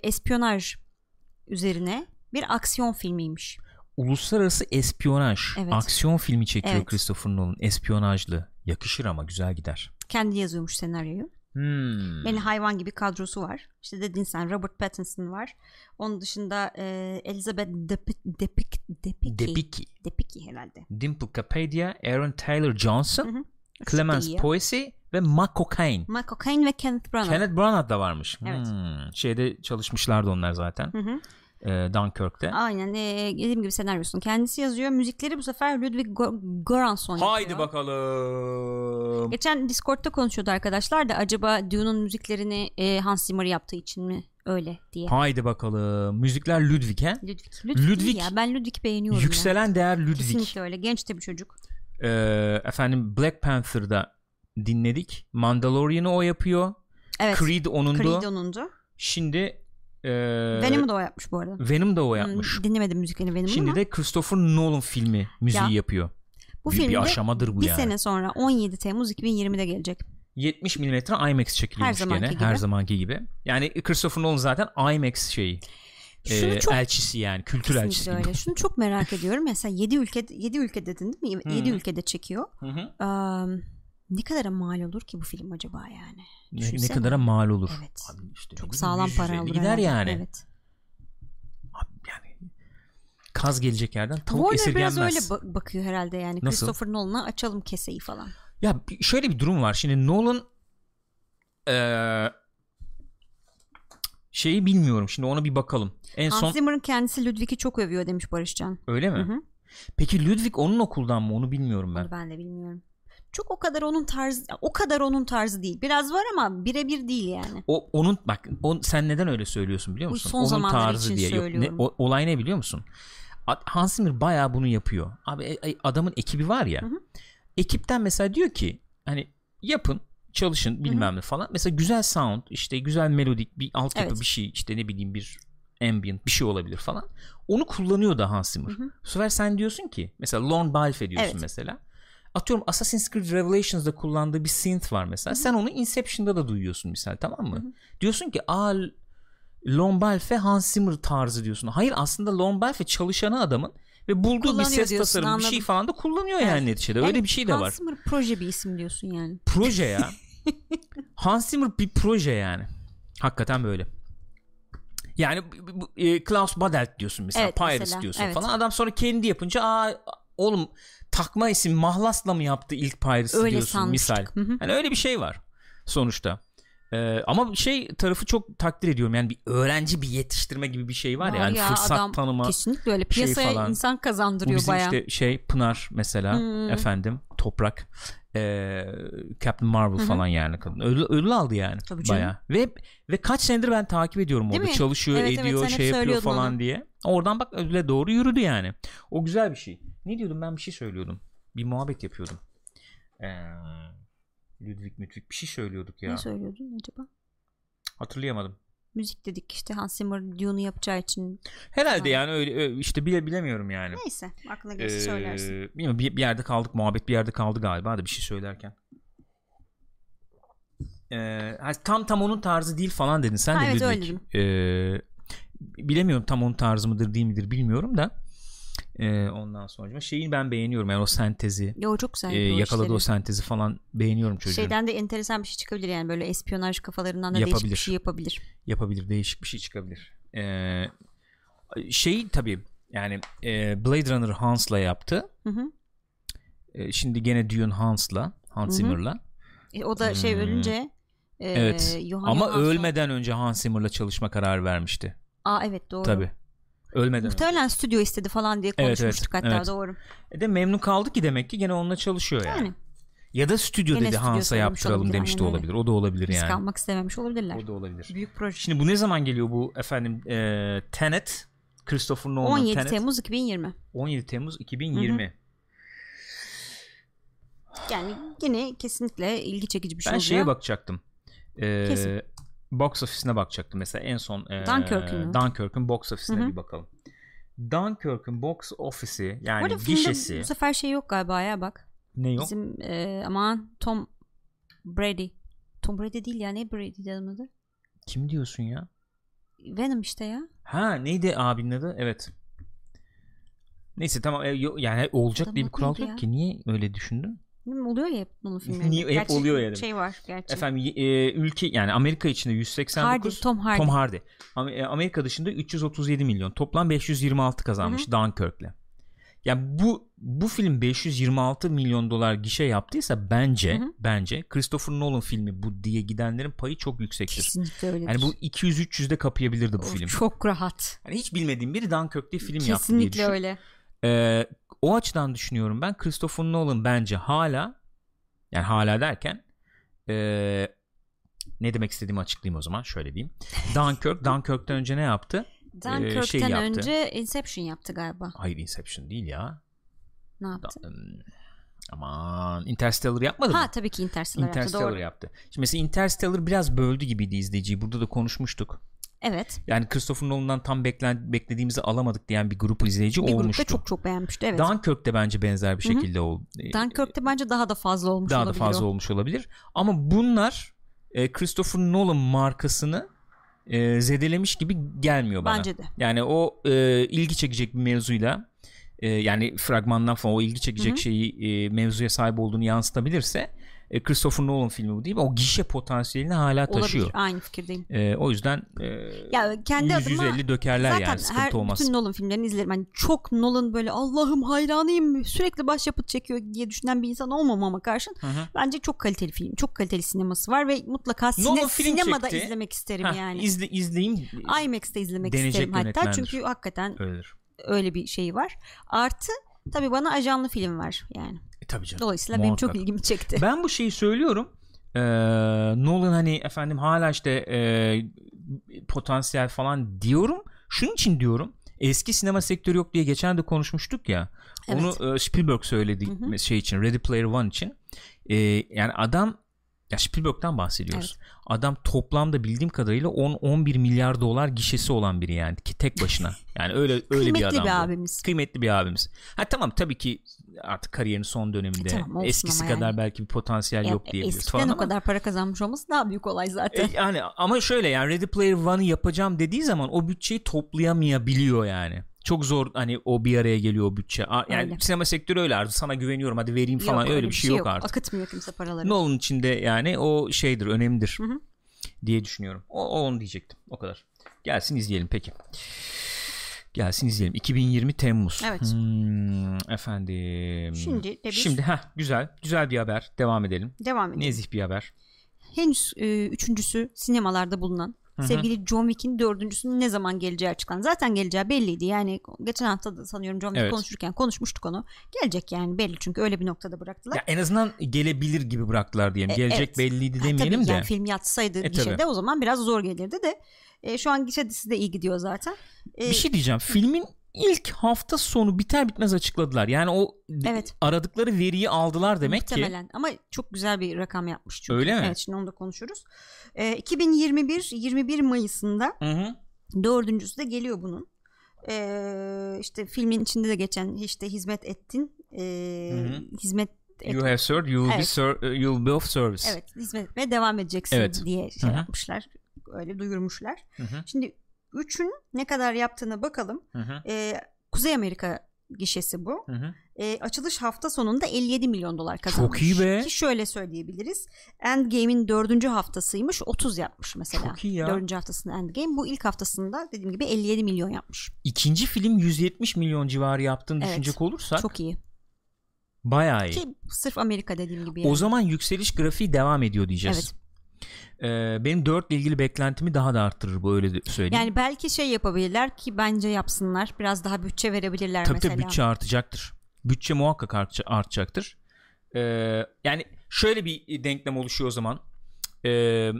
espiyonaj üzerine bir aksiyon filmiymiş. Uluslararası espiyonaj, Evet. aksiyon filmi çekiyor Evet. Christopher Nolan. Espiyonajlı. Yakışır ama güzel gider. Kendi yazıyormuş senaryoyu. Hmm. Yani hayvan gibi kadrosu var. İşte dedin sen Robert Pattinson var. Onun dışında e, Elizabeth Depik Depik Depiki Debicki, Depiki herhalde. Dimple Kapadia, Aaron Taylor Johnson, Hı hı. Clemence. Poesy ve Michael Caine. Michael Caine ve Kenneth Branagh. Kenneth Branagh da varmış. Evet. Hmm. Şeyde çalışmışlardı onlar zaten. Hı hı. Dunkirk'te. Aynen e, dediğim gibi senaryosunu kendisi yazıyor. Müzikleri bu sefer Ludwig Göransson Haydi yapıyor. bakalım. Geçen Discord'da konuşuyordu arkadaşlar da acaba Dune'un müziklerini e, Hans Zimmer yaptığı için mi öyle diye. Haydi bakalım. Müzikler Ludwig he? Ludwig. Ludwig, Ludwig- ya ben Ludwig beğeniyorum ya. Yükselen değer Ludwig. Kesinlikle öyle. Genç de bir çocuk. Ee, efendim Black Panther'da dinledik. Mandalorian'ı o yapıyor. Evet. Creed onundu. Creed onundu. Şimdi e, Venom'u da o yapmış bu arada. Venom da o yapmış. Hmm, dinlemedim müziklerini Venom'un Şimdi ama de Christopher Nolan filmi müziği Ya, yapıyor. Bu filmde bir aşamadır bu bir yani. sene sonra 17 Temmuz 2020'de gelecek. 70 mm IMAX çekiliyormuş Her gene. gibi. Her zamanki gibi. Yani Christopher Nolan zaten IMAX şeyi. Şunu e, çok elçisi yani kültür elçisi gibi. öyle. Şunu çok merak [LAUGHS] ediyorum. Mesela 7 ülke 7 ülke dedin değil mi? 7 Hı. ülkede çekiyor. Hı hı. Am, ne kadara mal olur ki bu film acaba yani? Ne, ne kadara mal olur. Evet. Abi işte Çok sağlam para 150 alır gider yani. Evet. Kaz gelecek yerden tavuk Warner biraz esirgenmez. öyle ba- bakıyor herhalde yani. Nasıl? Christopher Nolan'a açalım keseyi falan. Ya şöyle bir durum var. Şimdi Nolan eee, şeyi bilmiyorum. Şimdi ona bir bakalım. En son Hans Zimmer'ın kendisi Ludwig'i çok övüyor demiş Barışcan. öyle mi? Hı hı. Peki Ludwig onun okuldan mı? Onu bilmiyorum ben. Onu ben de bilmiyorum. Çok o kadar onun tarzı o kadar onun tarzı değil. Biraz var ama birebir değil yani. O onun bak o, sen neden öyle söylüyorsun biliyor Bu musun? son onun zamanlar tarzı için diye. Yok, ne, o- olay ne biliyor musun? Hans Zimmer bayağı bunu yapıyor. Abi e- e, adamın ekibi var ya. Hı hı. Ekipten mesela diyor ki hani yapın çalışın bilmem ne falan. Mesela güzel sound işte güzel melodik bir altyapı Evet. bir şey işte ne bileyim bir ambient bir şey olabilir falan. Onu kullanıyor da Hans Zimmer. Hı hı. Bu sefer sen diyorsun ki mesela Lorne Balfe diyorsun Evet. mesela. Atıyorum Assassin's Creed Revelations'da kullandığı bir synth var mesela. Sen onu Inception'da da duyuyorsun misal tamam mı? Diyorsun ki aa Lorne Balfe Hans Zimmer tarzı diyorsun. Hayır aslında Lorne Balfe çalışanı adamın ve bulduğu bir ses diyorsun, tasarımı bir şey anladım. falan da kullanıyor Evet. yani neticede. Öyle bir şey de Hans var. Zimmer proje bir isim diyorsun yani. Proje ya. [LAUGHS] Hans Zimmer bir proje yani. Hakikaten böyle. Yani e, Klaus Badelt diyorsun mesela, Evet, Pirates mesela, diyorsun evet. falan. Adam sonra kendi yapınca aa oğlum takma isim Mahlas'la mı yaptı ilk Pirates Öyle diyorsun sanmıştık. misal. Hı hı. Hani öyle bir şey var sonuçta. Ee, ama şey tarafı çok takdir ediyorum. Yani bir öğrenci bir yetiştirme gibi bir şey var, ya. Yani fırsat adam tanıma. Kesinlikle öyle. şey Piyasaya falan. insan Bu kazandırıyor bizim bayağı. işte şey Pınar mesela Hmm. efendim Toprak ee, Captain Marvel Hı hı. falan yani kadın ödül, ödül aldı yani Tabii canım. bayağı ve ve kaç senedir ben takip ediyorum Değil orada mi? çalışıyor Evet, evet, ediyor hep şey yapıyor falan onu. diye oradan bak ödüle doğru yürüdü yani o güzel bir şey ne diyordum ben bir şey söylüyordum bir muhabbet yapıyordum ee, Ludwig Mütvik bir şey söylüyorduk ya Ne söylüyordun acaba? hatırlayamadım Müzik dedik işte Hans Zimmer Dune'u yapacağı için. herhalde Tamam. yani öyle öyle işte bile bilemiyorum yani Neyse aklına gelirse söylersin. Ee, bilmiyorum, bir, bir yerde kaldık muhabbet bir yerde kaldı galiba da bir şey söylerken. Ee, tam tam onun tarzı değil falan dedin sen Ha, de evet, Ludwig. öyle dedim. Ee, bilemiyorum tam onun tarzı mıdır değil midir bilmiyorum da ee, ondan sonra şeyi ben beğeniyorum yani o sentezi Yo çok güzel. o yakaladığı o işleri. sentezi falan beğeniyorum çocuğun Şeyden de enteresan bir şey çıkabilir yani böyle espiyonaj kafalarından da değişik Yapabilir. bir şey yapabilir. yapabilir değişik bir şey çıkabilir ee, şey tabii yani e, Blade Runner Hans'la yaptı Hı hı. Ee, şimdi gene Dune Hans'la Hans. Zimmer'la E, o da şey Hmm. ölünce e, Evet. Johann Ama Johansson- ölmeden önce Hans Zimmer'la çalışma kararı vermişti. Aa evet doğru. Tabi. Ölmeden önce. Muhtemelen stüdyo istedi falan diye Evet, konuşmuştuk evet, hatta evet. doğru. E de memnun kaldı ki demek ki gene onunla çalışıyor yani. Yani Ya da stüdyo Gene dedi stüdyo Hans'a yaptıralım demiş de olabilir. O da olabilir risk yani. almak istememiş olabilirler. O da olabilir. Büyük proje. Şimdi bu ne zaman geliyor bu efendim e, Tenet Christopher Nolan 17 Tenet Temmuz 2020. 17 Temmuz 2020. Yani yine kesinlikle ilgi çekici bir şey Ben olacak. şeye bakacaktım. E, Kesin. Box office'ine bakacaktım. Mesela en son e, Dunkirk'ün? Dunkirk'ün box office'ine Hı hı. bir bakalım. Dunkirk'ün box Bu yani filmde gişesi bu sefer şey yok galiba ya bak. ne yok? Bizim e, aman Tom Brady. Tom Brady değil ya ne Brady adı? Kim diyorsun ya? Venom işte ya. Ha neydi abinin adı? Evet. Neyse tamam e, yani olacak Adam diye bir kural yok ya? ki niye öyle düşündün? Değil mi? Oluyor ya hep bunun [LAUGHS] filmlerinde. Niye- hep Gerçi oluyor yani. Şey var gerçi. Efendim e, ülke yani Amerika içinde 189 Hardy, Tom Hardy. Tom Hardy. E, Amerika dışında 337 milyon. Toplam 526 kazanmış Dunkirk'le. Yani bu bu film 526 milyon dolar gişe yaptıysa bence Hı hı. bence Christopher Nolan filmi bu diye gidenlerin payı çok yüksektir. Kesinlikle öyle. Yani bu 200-300'de kapayabilirdi bu film. Çok rahat. Yani hiç bilmediğim biri Dunkirk diye film yaptı diye Kesinlikle öyle. Ee, o açıdan düşünüyorum ben Christopher Nolan bence hala yani hala derken ee, ne demek istediğimi açıklayayım o zaman şöyle diyeyim. Dunkirk, [LAUGHS] Dunkirk'ten önce ne yaptı? Dunkirk'ten şey yaptı. önce Inception yaptı galiba. Hayır Inception değil ya. Ne yaptı? Da- aman Interstellar yapmadı mı? Ha tabii ki Interstellar, yaptı Interstellar doğru. yaptı. Şimdi mesela Interstellar biraz böldü gibiydi izleyiciyi. Burada da konuşmuştuk. Evet. Yani Christopher Nolan'dan tam beklen beklediğimizi alamadık diyen bir grup izleyici Bir olmuştu. grupta çok çok beğenmişti evet. Dunkirk de bence benzer bir şekilde oldu. Dunkirk'te bence daha da fazla olmuş daha da olabilir fazla o. olmuş olabilir. Ama bunlar e, Christopher Nolan markasını e, zedelemiş gibi gelmiyor bana. Bence de. Yani o e, ilgi çekecek bir mevzuyla e, yani fragmandan falan o ilgi çekecek Hı hı. şeyi e, mevzuya sahip olduğunu yansıtabilirse e, Christopher Nolan filmi bu değil mi? O gişe potansiyelini hala taşıyor. Olabilir. Aynı fikirdeyim. E, o yüzden e, Ya kendi 100 adıma 150 dökerler zaten yani sıkıntı her olmaz. bütün Nolan filmlerini izlerim. Hani çok Nolan böyle Allah'ım hayranıyım sürekli başyapıt çekiyor diye düşünen bir insan olmamama karşın Hı hı. bence çok kaliteli film. Çok kaliteli sineması var ve mutlaka sine, Nolan film sinemada çekti. izlemek isterim Heh, yani. izle, izleyeyim. IMAX'te izlemek Deneyecek isterim hatta çünkü hakikaten Öyledir. öyle bir şey var. Artı tabii bana ajanlı film var yani. E, tabii canım. Dolayısıyla benim çok Muhakkak. ilgimi çekti. Ben bu şeyi söylüyorum. Ee, Nolan hani efendim hala işte e, potansiyel falan diyorum. Şunun için diyorum. Eski sinema sektörü yok diye geçen de konuşmuştuk ya. Evet. Onu e, Spielberg söyledi Hı hı. şey için Ready Player One için. E, yani adam Ya Spielberg'den bahsediyoruz. Adam toplamda bildiğim kadarıyla 10-11 milyar dolar gişesi olan biri yani ki tek başına. [LAUGHS] Yani öyle öyle Kıymetli bir adam. bir bu. abimiz. Kıymetli bir abimiz. Ha tamam tabii ki artık kariyerinin son döneminde E, tamam, eskisi kadar yani. belki bir potansiyel Ya, yok diyebiliriz eskiden falan o ama. kadar para kazanmış olması daha büyük olay zaten. E, yani ama şöyle yani Ready Player One'ı yapacağım dediği zaman o bütçeyi toplayamayabiliyor yani. Çok zor hani o bir araya geliyor o bütçe. Yani Öyle. sinema sektörü öyle artık sana güveniyorum hadi vereyim falan Yok, öyle bir şey yok, artık. Akıtmıyor kimse paraları. Nolan içinde yani o şeydir önemlidir Hı hı. diye düşünüyorum. O, o onu diyecektim o kadar. Gelsin izleyelim peki. Gelsin izleyelim. 2020 Temmuz. Evet. Hmm, efendim. Şimdi de Şimdi heh, güzel. Güzel bir haber. Devam edelim. Devam edelim. Nezih bir haber. Henüz e, üçüncüsü sinemalarda bulunan hı. sevgili John Wick'in dördüncüsünün ne zaman geleceği açıklandı. Zaten geleceği belliydi. Yani geçen hafta da sanıyorum John Wick Evet. konuşurken konuşmuştuk onu. Gelecek yani belli çünkü öyle bir noktada bıraktılar. Ya en azından gelebilir gibi bıraktılar diyelim. E, Gelecek evet. belliydi Ha, demeyelim tabii de. yani film yatsaydı E, gişede tabii. o zaman biraz zor gelirdi de e, şu an gişedisi de iyi gidiyor zaten. E, Bir şey diyeceğim. Filmin ilk hafta sonu biter bitmez açıkladılar. Yani o Evet. aradıkları veriyi aldılar demek ki. Muhtemelen ama çok güzel bir rakam yapmış çünkü. Öyle mi? Evet şimdi onu da konuşuruz. E, 2021 21 Mayıs'ında dördüncüsü de geliyor bunun. E, işte filmin içinde de geçen işte hizmet ettin. E, hı. hizmet et- You have served, you will be Evet. ser- you will be of service. Evet hizmet etmeye devam edeceksin Evet. diye şey Hı hı. yapmışlar. Öyle duyurmuşlar. Hı hı. Şimdi üçün ne kadar yaptığına bakalım. Hı hı. E, Kuzey Amerika gişesi bu. Hı hı. E, açılış hafta sonunda 57 milyon dolar kazanmış. Çok iyi be. Ki şöyle söyleyebiliriz. Endgame'in dördüncü haftasıymış 30 yapmış mesela. Çok iyi ya. Dördüncü haftasında Endgame. Bu ilk haftasında dediğim gibi 57 milyon yapmış. İkinci film 170 milyon civarı yaptığını Evet. düşünecek olursak Çok iyi. bayağı iyi. Ki sırf Amerika dediğim gibi yani. O zaman yükseliş grafiği devam ediyor diyeceğiz. Evet. Ee, benim 4 ile ilgili beklentimi daha da arttırır bu öyle söyleyeyim. Yani belki şey yapabilirler ki bence yapsınlar. Biraz daha bütçe verebilirler tabii mesela. tabii bütçe artacaktır. Bütçe muhakkak artacaktır. Ee, yani şöyle bir denklem oluşuyor o zaman. Ee,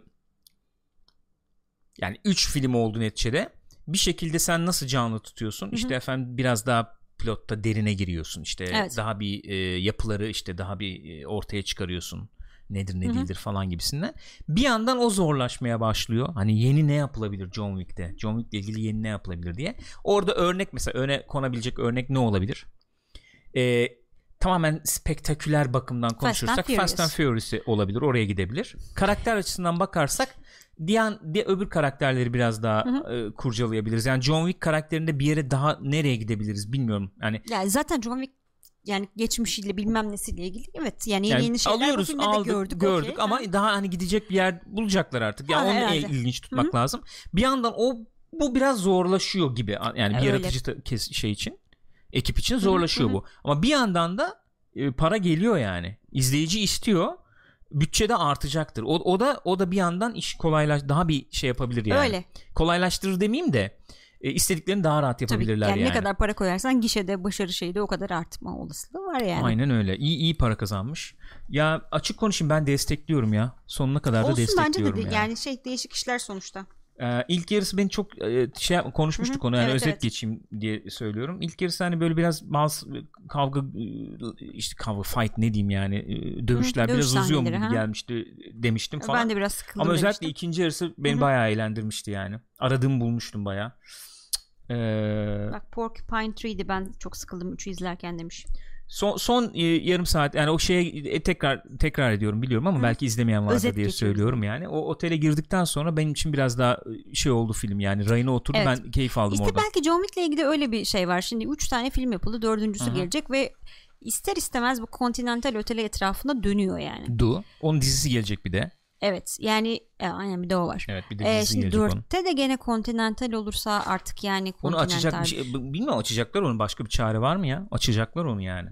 yani 3 film oldu neticede. Bir şekilde sen nasıl canlı tutuyorsun? hı. İşte efendim biraz daha plotta derine giriyorsun. İşte Evet. daha bir e, yapıları işte daha bir e, ortaya çıkarıyorsun. Nedir ne Hı hı. değildir falan gibisinden. Bir yandan o zorlaşmaya başlıyor. Hani yeni ne yapılabilir John Wick'te? John Wick'le ilgili yeni ne yapılabilir diye. Orada örnek mesela öne konabilecek örnek ne olabilir? Ee, tamamen spektaküler bakımdan konuşursak and Fast and Furious. Furious'ı olabilir. Oraya gidebilir. Karakter açısından bakarsak diğer, diğer öbür karakterleri biraz daha Hı e, kurcalayabiliriz. Yani John Wick karakterinde bir yere daha nereye gidebiliriz bilmiyorum. Yani Yani zaten John Wick yani geçmişiyle bilmem nesiyle ilgili evet yani yeni Yani yeni şeyler alıyoruz bu filmde de aldık gördük, gördük, okey. ama Ha. daha hani gidecek bir yer bulacaklar artık. Ya Ha, onu herhalde. el- ilginç tutmak Hı hı. lazım. Bir yandan o bu biraz zorlaşıyor gibi. Yani bir Öyle. yaratıcı şey için, ekip için zorlaşıyor hı hı. bu. Ama bir yandan da e, para geliyor yani. İzleyici istiyor. Bütçe de artacaktır. O, o da o da bir yandan iş kolaylaş daha bir şey yapabilir yani. Öyle. Kolaylaştırır demeyeyim de e, istediklerini daha rahat Tabii yapabilirler yani, yani. ne kadar para koyarsan gişede başarı şeyde o kadar artma olasılığı var yani. Aynen öyle. İyi iyi para kazanmış. Ya açık konuşayım ben destekliyorum ya. Sonuna kadar da Olsun bence destekliyorum de yani. yani şey değişik işler sonuçta. Ee, ilk yarısı beni çok e, şey konuşmuştuk Hı hı, onu yani evet, özet evet. geçeyim diye söylüyorum. İlk yarısı hani böyle biraz bazı kavga e, işte kavga fight ne diyeyim yani e, dövüşler dövüş biraz uzuyor mu gibi ha. gelmişti demiştim falan. Ben de biraz sıkıldım Ama özellikle demiştim. ikinci yarısı beni Hı hı. bayağı eğlendirmişti yani. Aradığımı bulmuştum bayağı. Ee, Bak Porcupine Tree'di ben çok sıkıldım 3'ü izlerken demiş. Son son e, yarım saat yani o şeye e, tekrar tekrar ediyorum biliyorum ama Hı. belki izlemeyen vardır Özet diye geçiyoruz. söylüyorum yani. O otele girdikten sonra benim için biraz daha e, şey oldu film yani rayına oturdu Evet. ben keyif aldım İşte orada. belki John Wick'le ilgili öyle bir şey var. Şimdi 3 tane film yapıldı. Dördüncüsü Hı hı. gelecek ve ister istemez bu Continental Otel'e etrafında dönüyor yani. Du. Onun dizisi gelecek bir de. Evet yani e, aynen bir de o var. Evet bir de dizisi şimdi gelecek onun. dörtte de gene Continental olursa artık yani Onu Continental. açacak bir şey bilmiyorum açacaklar onu başka bir çare var mı ya? Açacaklar onu yani.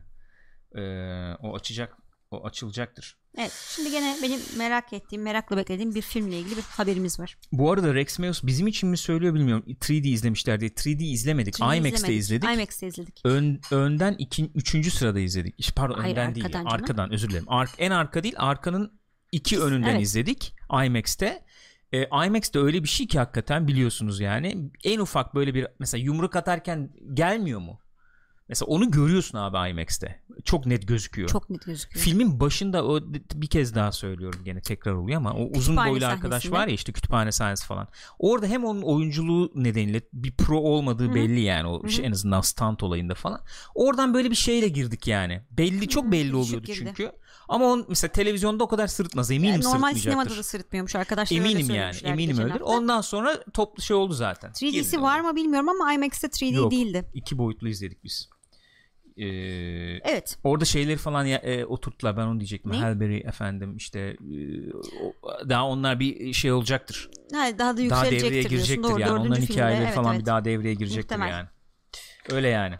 Ee, o açacak o açılacaktır. Evet şimdi gene benim merak ettiğim merakla beklediğim bir filmle ilgili bir haberimiz var. Bu arada Rex Meus bizim için mi söylüyor bilmiyorum. 3D izlemişler diye. 3D izlemedik. 3D IMAX'te izledik. IMAX'te izledik. Ön, önden iki, üçüncü sırada izledik. Pardon Hayır, önden değil. arkadan ya. canım. Arkadan özür dilerim. Ar- en arka değil arkanın iki önünden evet. izledik. IMAX'te. E, IMAX'te öyle bir şey ki hakikaten biliyorsunuz yani. En ufak böyle bir mesela yumruk atarken gelmiyor mu? Mesela onu görüyorsun abi IMAX'te. Çok net gözüküyor. Çok net gözüküyor. Filmin başında o bir kez daha söylüyorum gene tekrar oluyor ama o uzun Kütüphane boylu arkadaş sahnesinde. var ya işte kütüphane sahnesi falan. Orada hem onun oyunculuğu nedeniyle bir pro olmadığı Hı. belli yani o şey, en azından stunt olayında falan. Oradan böyle bir şeyle girdik yani. Belli çok belli oluyordu çünkü. Ama on mesela televizyonda o kadar sırıtmaz eminim Yani normal sinemada da sırıtmıyormuş arkadaşlar öyle Eminim yani söylemişlerdi eminim hafta. Ondan sonra toplu şey oldu zaten. 3D'si Girdi var mı bilmiyorum ama IMAX'te 3D Yok. değildi. İki boyutlu izledik biz. Ee, Evet. Orada şeyleri falan ya, e, oturttular ben onu diyecektim. Ne? Halberry efendim işte e, o- daha onlar bir şey olacaktır. Ha, daha da Daha yükselecektir devreye diyorsun. girecektir Doğru, yani. Onların filmde. hikayeleri Evet, falan evet. bir daha devreye girecektir Muhtemel. yani. Öyle yani.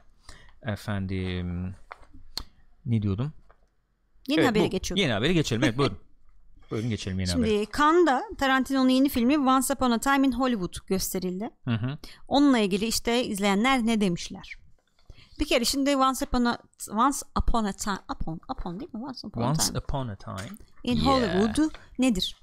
Efendim ne diyordum? Yeni Evet, habere bu. geçiyorduk. Yeni habere geçelim. Evet buyurun. [LAUGHS] buyurun geçelim yeni habere. Şimdi Cannes'da Tarantino'nun yeni filmi Once Upon a Time in Hollywood gösterildi. Hı hı. Onunla ilgili işte izleyenler ne demişler? Bir kere şimdi Once Upon a, Once Upon a Time Upon, upon değil mi? Once Upon a Once Time upon a time. in Yeah. Hollywood nedir?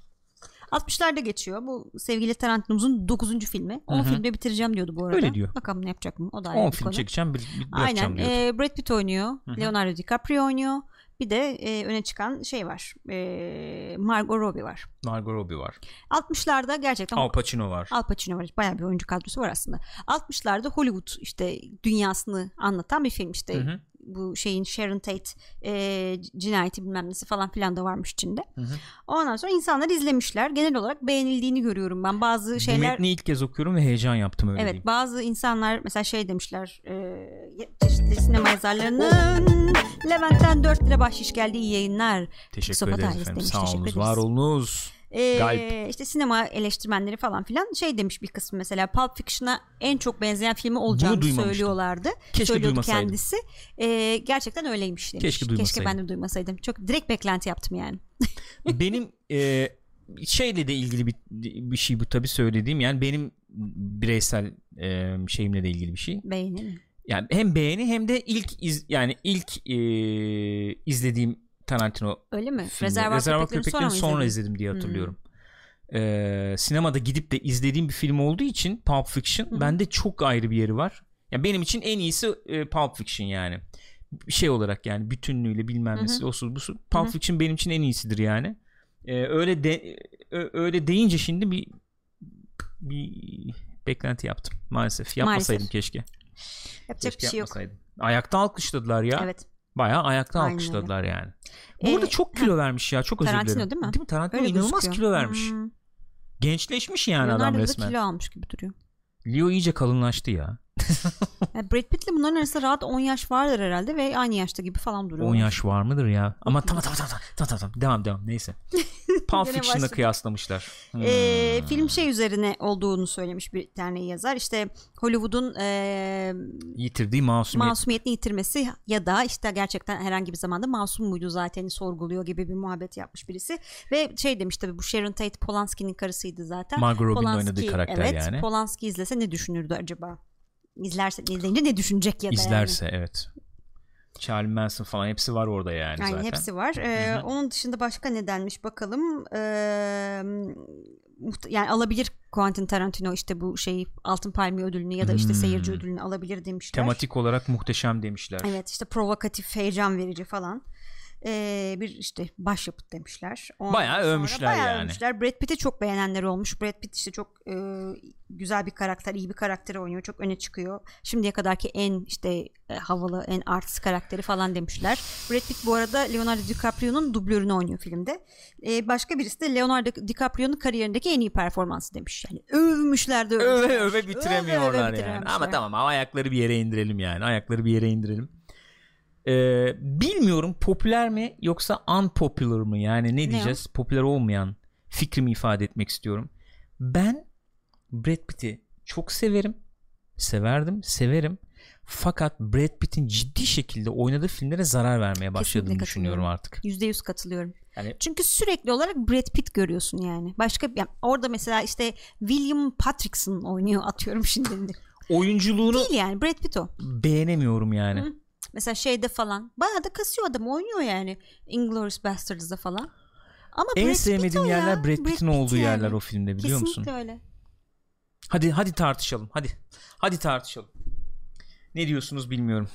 60'larda geçiyor. Bu sevgili Tarantino'muzun 9. filmi. 10 Hı hı. filmde bitireceğim diyordu bu arada. Öyle diyor. Bakalım ne yapacak mı? O da ayrı 10 bir film konu. çekeceğim bir, bir Aynen. diyordu. Ee, Brad Pitt oynuyor. hı. Leonardo DiCaprio oynuyor. Bir de e, öne çıkan şey var. E, Margot Robbie var. Margot Robbie var. 60'larda gerçekten Al Pacino var. Al Pacino var. Bayağı bir oyuncu kadrosu var aslında. 60'larda Hollywood işte dünyasını anlatan bir film işte. Hı hı. Bu şeyin Sharon Tate e, cinayeti bilmem nesi falan filan da varmış içinde. Hı hı. Ondan sonra insanlar izlemişler. Genel olarak beğenildiğini görüyorum ben. Bazı Bu şeyler metni ilk kez okuyorum ve heyecan yaptım öyle Evet diyeyim. bazı insanlar mesela şey demişler e, çeşitli sinema yazarlarının Levent'ten 4 lira bahşiş geldi iyi yayınlar. Teşekkür Pixopat ederiz efendim. Sağ olunuz, var olunuz. E, Galip. işte sinema eleştirmenleri falan filan şey demiş bir kısmı mesela Pulp Fiction'a en çok benzeyen filmi olacağını söylüyorlardı. Keşke Söylüyordu duymasaydım. kendisi. E, gerçekten öyleymiş demiş. Keşke duymasaydım. ben de duymasaydım. Çok direkt beklenti yaptım yani. [LAUGHS] benim e, şeyle de ilgili bir, bir şey bu tabii söylediğim yani benim bireysel e, şeyimle de ilgili bir şey. Beğenin. Yani hem beğeni hem de ilk iz, yani ilk e, izlediğim Tarantino Öyle mi? filmi. Rezervuar, Rezervuar Köpeklerini Köpeklerini sonra, sonra, izledim diye Hmm. hatırlıyorum. E, sinemada gidip de izlediğim bir film olduğu için Pulp Fiction Hı bende çok ayrı bir yeri var. Ya benim için en iyisi e, Pulp Fiction yani. Şey olarak yani bütünlüğüyle bilmem nesi olsun bu Pulp hı. Fiction benim için en iyisidir yani. E, öyle de ö- öyle deyince şimdi bir bir beklenti yaptım maalesef. Yapmasaydım Maalesef. keşke. Yapacak Keşke bir şey yok. Ayakta alkışladılar ya. Evet. Bayağı ayakta Aynen alkışladılar yani. Burada Ee, çok kilo vermiş ya. Çok özür Tarantino dilerim. değil mi? Değil mi? Tarantino Öyle inanılmaz gözüküyor. kilo vermiş. Hmm. Gençleşmiş yani Leonardo adam da resmen. kilo almış gibi duruyor. Leo iyice kalınlaştı ya. [LAUGHS] Yani Brad Pitt'le bunların arasında rahat 10 yaş vardır herhalde ve aynı yaşta gibi falan duruyor. 10 yaş var mıdır ya? Ama tamam tamam tamam tamam tamam tamam devam devam neyse. [LAUGHS] [LAUGHS] Pulp Fiction'la kıyaslamışlar. Hmm. Ee, film şey üzerine olduğunu söylemiş bir tane yazar. İşte Hollywood'un ee, Yitirdiği masumiyet. masumiyetini yitirmesi ya da işte gerçekten herhangi bir zamanda masum muydu zaten sorguluyor gibi bir muhabbet yapmış birisi. Ve şey demiş tabii bu Sharon Tate Polanski'nin karısıydı zaten. Margot Robbie'nin oynadığı karakter evet, yani. Polanski izlese ne düşünürdü acaba? İzlerse izleyince ne düşünecek ya da İzlerse evet. Charlie Manson falan hepsi var orada yani yani. Zaten. hepsi var. Ee, onun dışında başka ne denmiş bakalım. Ee, yani alabilir Quentin Tarantino işte bu şey Altın Palmiye ödülünü ya da işte Hmm. seyirci ödülünü alabilir demişler. Tematik olarak muhteşem demişler. Evet işte provokatif, heyecan verici falan. Ee, bir işte başyapıt demişler. Ondan Bayağı övmüşler bayağı yani. Övmüşler. Brad Pitt'i çok beğenenler olmuş. Brad Pitt işte çok e, güzel bir karakter, iyi bir karakteri oynuyor. Çok öne çıkıyor. Şimdiye kadarki en işte e, havalı, en artist karakteri falan demişler. Brad Pitt bu arada Leonardo DiCaprio'nun dublörünü oynuyor filmde. E, başka birisi de Leonardo DiCaprio'nun kariyerindeki en iyi performansı demiş. Yani övmüşler de övmüşler. öve öve bitiremiyorlar Öve öve yani. Ama tamam ayakları bir yere indirelim yani. Ayakları bir yere indirelim. Ee, bilmiyorum popüler mi yoksa unpopular mı? Yani ne, o? diyeceğiz? Popüler olmayan fikrimi ifade etmek istiyorum. Ben Brad Pitt'i çok severim. Severdim, severim. Fakat Brad Pitt'in ciddi şekilde oynadığı filmlere zarar vermeye başladığını Kesinlikle düşünüyorum artık. %100 katılıyorum. Yani Çünkü sürekli olarak Brad Pitt görüyorsun yani. Başka yani orada mesela işte William Patrickson oynuyor atıyorum şimdi. [LAUGHS] oyunculuğunu Değil yani Brad Pitt o. beğenemiyorum yani. Hı. Mesela şeyde falan bayağı da kasıyor adam oynuyor yani. Inglourious Bastards'da falan. Ama En Brad Pitt sevmediğim ya. yerler Brad Brad Pitt'in Pitt olduğu yani. yerler o filmde biliyor Kesinlikle musun? öyle. Hadi hadi tartışalım. Hadi. Hadi tartışalım. Ne diyorsunuz bilmiyorum.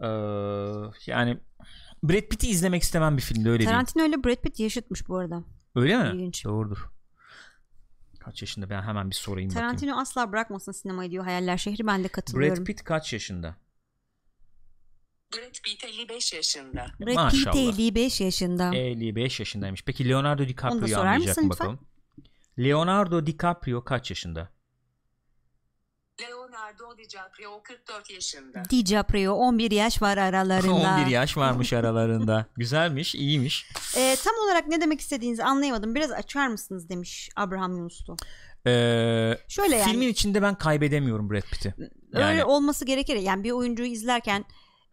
Ee, yani Brad Pitt'i izlemek istemem bir filmde öyle değil. Tarantino öyle Brad Pitt yaşıtmış bu arada. Öyle mi? İlginç. Doğrudur. Kaç yaşında ben hemen bir sorayım bakayım. Tarantino asla bırakmasın sinemayı diyor Hayaller Şehri ben de katılıyorum. Brad Pitt kaç yaşında? Brad Pitt 55 yaşında. Brad Pitt Maşallah. 55 yaşında. 55 yaşındaymış. Peki Leonardo Onu da DiCaprio'yu sorar anlayacak mısın mı bakalım? Leonardo DiCaprio kaç yaşında? Leonardo DiCaprio 44 yaşında. DiCaprio 11 yaş var aralarında. [LAUGHS] 11 yaş varmış aralarında. [LAUGHS] Güzelmiş, iyiymiş. Ee, tam olarak ne demek istediğinizi anlayamadım. Biraz açar mısınız demiş Abraham Yunuslu. Ee, Şöyle yani. Filmin içinde ben kaybedemiyorum Brad Pitt'i. Yani Öyle olması gerekir. Yani bir oyuncuyu izlerken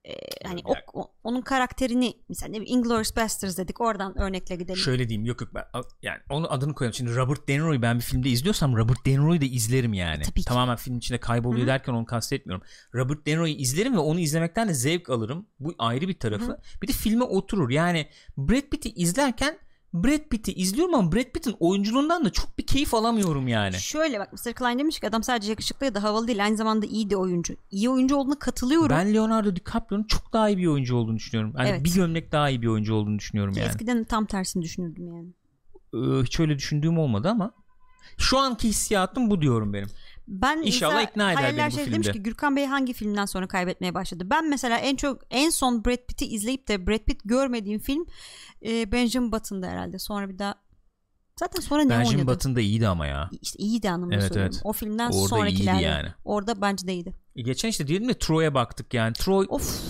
e, hani o, o- onun karakterini mesela Inglourious Basterds dedik oradan örnekle gidelim. şöyle diyeyim yok yok ben yani onun adını koyalım. Şimdi Robert De Niro'yu ben bir filmde izliyorsam Robert De Niro'yu da izlerim yani. Tabii ki. Tamamen film içinde kayboluyor derken onu kastetmiyorum. Robert De Niro'yu izlerim ve onu izlemekten de zevk alırım. Bu ayrı bir tarafı. Bir de filme oturur. Yani Brad Pitt'i izlerken Brad Pitt'i izliyorum ama Brad Pitt'in oyunculuğundan da çok bir keyif alamıyorum yani. Şöyle bak Mr. Klein demiş ki adam sadece yakışıklı ya da havalı değil aynı zamanda iyi de oyuncu. İyi oyuncu olduğuna katılıyorum. Ben Leonardo DiCaprio'nun çok daha iyi bir oyuncu olduğunu düşünüyorum. Yani Evet. bir gömlek daha iyi bir oyuncu olduğunu düşünüyorum Ki yani. Eskiden tam tersini düşünürdüm yani. Ee, hiç öyle düşündüğüm olmadı ama şu anki hissiyatım bu diyorum benim. Ben İnşallah mesela ikna eder beni bu demiş filmde. ki Gürkan Bey hangi filmden sonra kaybetmeye başladı? Ben mesela en çok en son Brad Pitt'i izleyip de Brad Pitt görmediğim film e, Benjamin Button'da herhalde. Sonra bir daha zaten sonra ne Benjamin oynadı? Button da iyiydi ama ya. İşte iyiydi anlamında Evet, söylüyorum. evet. O filmden Orada sonrakilerde. iyiydi yani. Orada bence de iyiydi. E, geçen işte diyelim ya Troy'a baktık yani. Troy Of.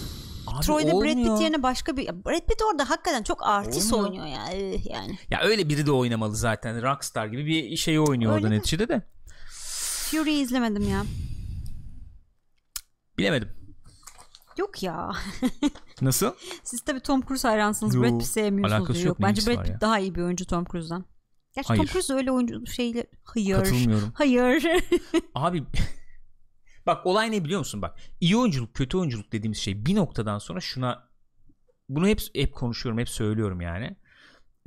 Abi Troy'da Brad olmuyor. Pitt yerine başka bir Brad Pitt orada hakikaten çok artist Olmuyor. oynuyor ya. eh, Yani. Ya öyle biri de oynamalı zaten. Rockstar gibi bir şey oynuyor Öyle orada mi? neticede de. Fury izlemedim ya. Bilemedim. Yok ya. [LAUGHS] Nasıl? Siz tabii Tom Cruise hayransınız. Yo, Brad Pitt sevmiyorsunuz. alakası yok, ne Bence Brad Pitt daha iyi bir oyuncu Tom Cruise'dan. Gerçi Tom Hayır. Cruise öyle oyuncu şeyler. Hayır. Katılmıyorum. Hayır. [LAUGHS] Abi [LAUGHS] bak olay ne biliyor musun bak iyi oyunculuk kötü oyunculuk dediğimiz şey bir noktadan sonra şuna bunu hep hep konuşuyorum hep söylüyorum yani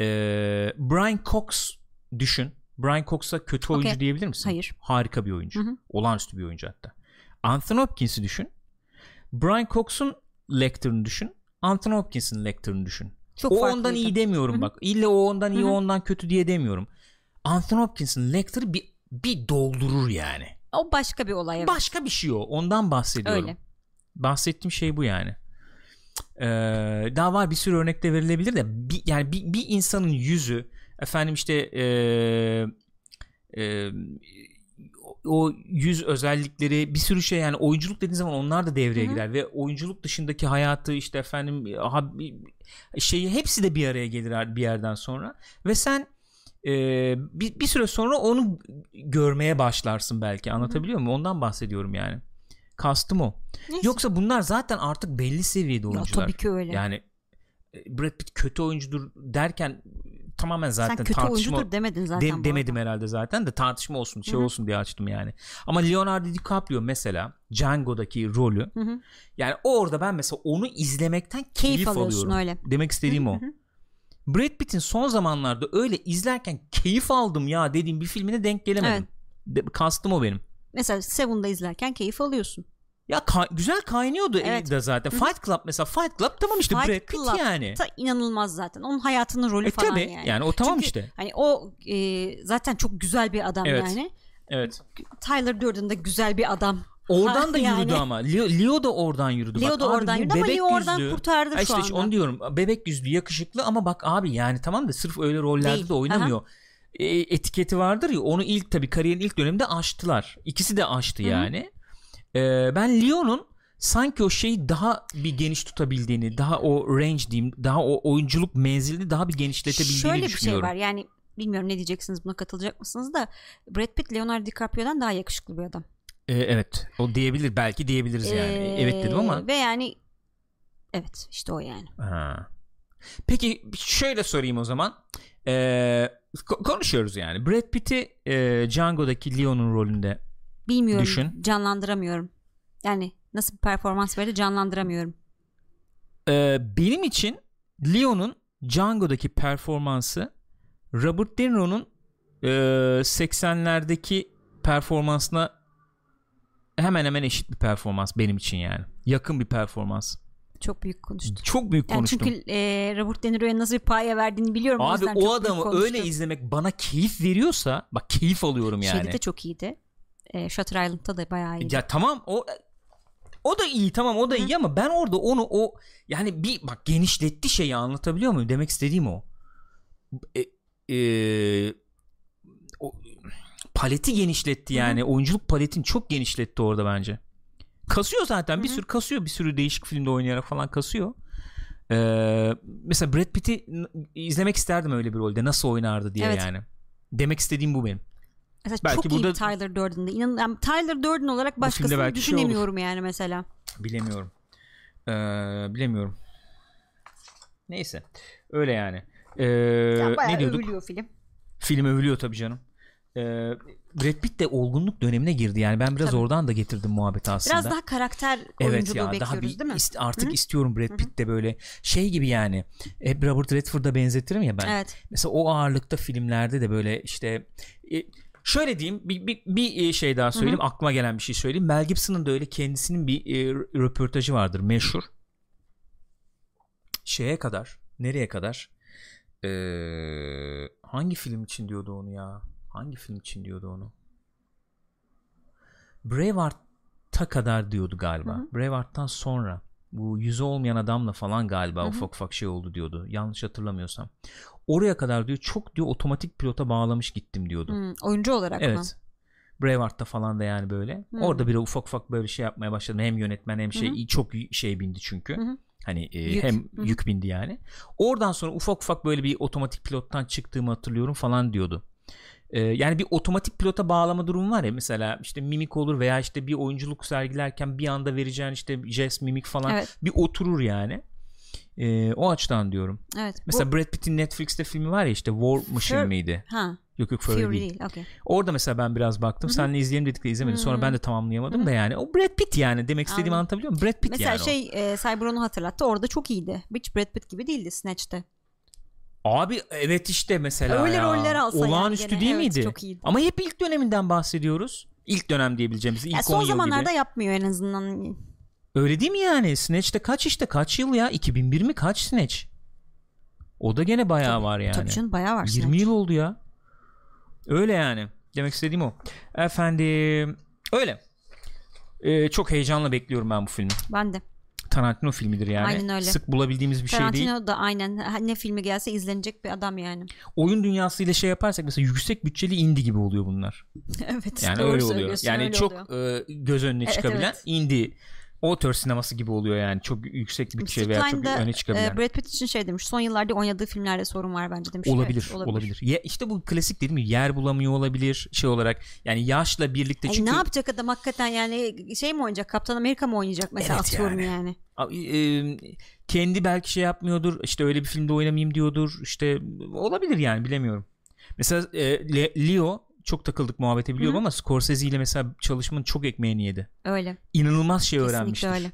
Ee, Brian Cox düşün Brian Cox'a kötü oyuncu diyebilir misin? Hayır. Harika bir oyuncu. Hı hı. Olağanüstü bir oyuncu hatta. Anthony Hopkins'i düşün. Brian Cox'un Lecter'ını düşün. Anthony Hopkins'in Lecter'ını düşün. Çok o farklıydı. ondan iyi demiyorum bak. İlle o ondan iyi o ondan kötü diye demiyorum. Anthony Hopkins'in Lecter'ı bir, bir doldurur yani. O başka bir olay. Evet. Başka bir şey o. Ondan bahsediyorum. Öyle. Bahsettiğim şey bu yani. Ee, daha var bir sürü örnek de verilebilir de bir, yani bir, bir insanın yüzü efendim işte ee, ee, o yüz özellikleri bir sürü şey yani oyunculuk dediğin zaman onlar da devreye Hı hı. girer ve oyunculuk dışındaki hayatı işte efendim ha- şeyi hepsi de bir araya gelir bir yerden sonra ve sen e, bir, bir süre sonra onu görmeye başlarsın belki anlatabiliyor muyum ondan bahsediyorum yani kastım o Neyse. yoksa bunlar zaten artık belli seviyede Ya, oyuncular tabii ki öyle. yani Brad Pitt kötü oyuncudur derken tamamen zaten Sen kötü tartışma oyuncudur demedin zaten. de- demedim arada. herhalde zaten de tartışma olsun şey Hı hı. olsun diye açtım yani. Ama Leonardo DiCaprio mesela Django'daki rolü Hı hı. yani orada ben mesela onu izlemekten keyif, Keyif alıyorsun alıyorum. öyle. Demek istediğim o. Hı hı. Brad Pitt'in son zamanlarda öyle izlerken keyif aldım ya dediğim bir filmine denk gelemedim. De- kastım o benim. Mesela Seven'da izlerken keyif alıyorsun. Ya ka- güzel kaynıyordu Evet. da zaten. Hı. Fight Club mesela Fight Club tamam işte Fight Brad Pitt Club yani. Ta inanılmaz zaten. Onun hayatının rolü E falan tabi yani. yani. o tamam Çünkü işte. Hani o e, zaten çok güzel bir adam Evet. yani. Evet. Tyler Durden da güzel bir adam. Oradan Ha, da [LAUGHS] yürüdü yani. ama. Leo, Leo da oradan yürüdü. Leo Bak da abi oradan yürüdü ama Leo oradan yüzlü- kurtardı Ha şu işte anda. onu diyorum. Bebek yüzlü yakışıklı ama bak abi yani tamam da sırf öyle rollerde Değil. de oynamıyor. E, etiketi vardır ya onu ilk tabii kariyerin ilk döneminde aştılar. İkisi de aştı Hı hı. yani. E, ben Leo'nun sanki o şeyi daha bir geniş tutabildiğini, daha o range diyeyim, daha o oyunculuk menzilini daha bir genişletebildiğini Şöyle bir şey düşünüyorum. var yani bilmiyorum ne diyeceksiniz buna katılacak mısınız da Brad Pitt Leonardo DiCaprio'dan daha yakışıklı bir adam. E, evet. O diyebilir belki diyebiliriz yani. Ee, evet dedim ama. Ve yani evet işte o yani. Ha. Peki şöyle sorayım o zaman. Ee, ko- konuşuyoruz yani. Brad Pitt'i e, Django'daki Leon'un rolünde Bilmiyorum Düşün. canlandıramıyorum. Yani nasıl bir performans verdi canlandıramıyorum. Ee, benim için Leon'un Django'daki performansı Robert De Niro'nun e, 80'lerdeki performansına hemen hemen eşit bir performans benim için yani. Yakın bir performans. çok büyük konuştu. Çok büyük Yani konuştum. çünkü e, Robert De Niro'ya nasıl bir paya verdiğini biliyorum. o Abi o büyük adamı öyle izlemek bana keyif veriyorsa bak keyif alıyorum yani. Şeyde de çok iyiydi. E, Shutter Island'da da bayağı iyiydi. Ya tamam o o da iyi tamam o da iyi ama ben orada onu o yani bir bak genişletti şeyi anlatabiliyor muyum? Demek istediğim o. E, e, o paleti genişletti yani. Oyunculuk paletini çok genişletti orada bence. Kasıyor zaten bir sürü kasıyor bir sürü değişik filmde oynayarak falan kasıyor. Ee, mesela Brad Pitt'i izlemek isterdim öyle bir rolde nasıl oynardı diye Evet. yani. Demek istediğim bu benim. Mesela belki çok burada- iyi Tyler Durden'da. İnan, yani Tyler Durden olarak başkasını şey olur. düşünemiyorum yani mesela. Bilemiyorum. Ee, bilemiyorum. Neyse. Öyle yani. Ee, bayağı ne diyorduk? övülüyor film. Film övülüyor tabii canım. Ee, Brad Pitt de olgunluk dönemine girdi yani. Ben biraz Tabii. oradan da getirdim muhabbeti aslında. Biraz daha karakter Evet oyunculuğu ya bekliyoruz daha bir değil mi? ist- artık istiyorum Brad Pitt de böyle şey gibi yani. Hep Robert Redford'a benzetirim ya ben. Evet. Mesela o ağırlıkta filmlerde de böyle işte e, şöyle diyeyim bir, bir, bir e, şey daha söyleyeyim aklıma gelen bir şey söyleyeyim. Mel Gibson'ın da öyle kendisinin bir e, röportajı vardır meşhur. Şeye kadar nereye kadar? Ee, hangi film için diyordu onu ya? Hangi film için diyordu onu? Braveheart'a kadar diyordu galiba. Braveheart'tan sonra bu yüzü olmayan adamla falan galiba ufak ufak şey oldu diyordu. Yanlış hatırlamıyorsam oraya kadar diyor çok diyor otomatik pilota bağlamış gittim diyordu Hmm, oyuncu olarak mı? evet Braveheart'ta falan da yani böyle Hmm. orada bir ufak ufak böyle şey yapmaya başladım hem yönetmen hem şey çok şey bindi çünkü hı. hani e, Yük. hem hı. yük bindi yani oradan sonra ufak ufak böyle bir otomatik pilottan çıktığımı hatırlıyorum falan diyordu Ee, yani bir otomatik pilota bağlama durumu var ya mesela işte mimik olur veya işte bir oyunculuk sergilerken bir anda vereceğin işte jest mimik falan Evet. bir oturur yani Ee, o açıdan diyorum Evet. bu- mesela Brad Pitt'in Netflix'te filmi var ya işte War Machine Fury- miydi ha, yok yok Fury, Fury değil. değil. Okey. Orada mesela ben biraz baktım. Seninle izleyelim dedik de izlemedim. Sonra ben de tamamlayamadım da yani. O Brad Pitt yani. Demek istediğimi Anladım. anlatabiliyor muyum? Brad Pitt Mesela yani o. şey e, Cyber onu hatırlattı. Orada çok iyiydi. Hiç Brad Pitt gibi değildi Snatch'te. Abi evet işte mesela Öyle ya. roller alsa yani Olağanüstü gene. değil Evet, miydi? çok iyiydi. Ama hep ilk döneminden bahsediyoruz. İlk dönem diyebileceğimiz ilk Ya 10 son yıl zamanlarda gibi. yapmıyor en azından. Öyle değil mi yani? Snatch'te kaç işte kaç yıl ya? 2001 mi kaç Snatch? O da gene bayağı var yani. Tabii canım bayağı var 20 Snatch. yıl oldu ya. Öyle yani. Demek istediğim o. Efendim öyle. Ee, çok heyecanla bekliyorum ben bu filmi. Ben de. Tarantino filmidir yani. Aynen öyle. Sık bulabildiğimiz bir şey değil. Tarantino da aynen ne filmi gelse izlenecek bir adam yani. Oyun dünyasıyla şey yaparsak mesela yüksek bütçeli indie gibi oluyor bunlar. [LAUGHS] evet. Yani öyle oluyor. Yani öyle çok oluyor. e, göz önüne Evet, çıkabilen evet. indie auteur sineması gibi oluyor yani. Çok yüksek bütçe veya çok öne çıkabilen. e, Brad Pitt için şey demiş. Son yıllarda oynadığı filmlerde sorun var bence demiş. olabilir, Evet, olabilir. Ya işte bu klasik dedim mi yer bulamıyor olabilir şey olarak. Yani yaşla birlikte çünkü ne yapacak adam hakikaten yani şey mi oynayacak Kaptan Amerika mı oynayacak mesela Evet atıyorum yani. yani. E, kendi belki şey yapmıyordur. işte öyle bir filmde oynamayayım diyordur. İşte olabilir yani bilemiyorum. Mesela e, Le- Leo çok takıldık muhabbete biliyorum ama Scorsese ile mesela çalışmanın çok ekmeğini yedi. Öyle. İnanılmaz şey Kesinlikle öğrenmiştir. öyle.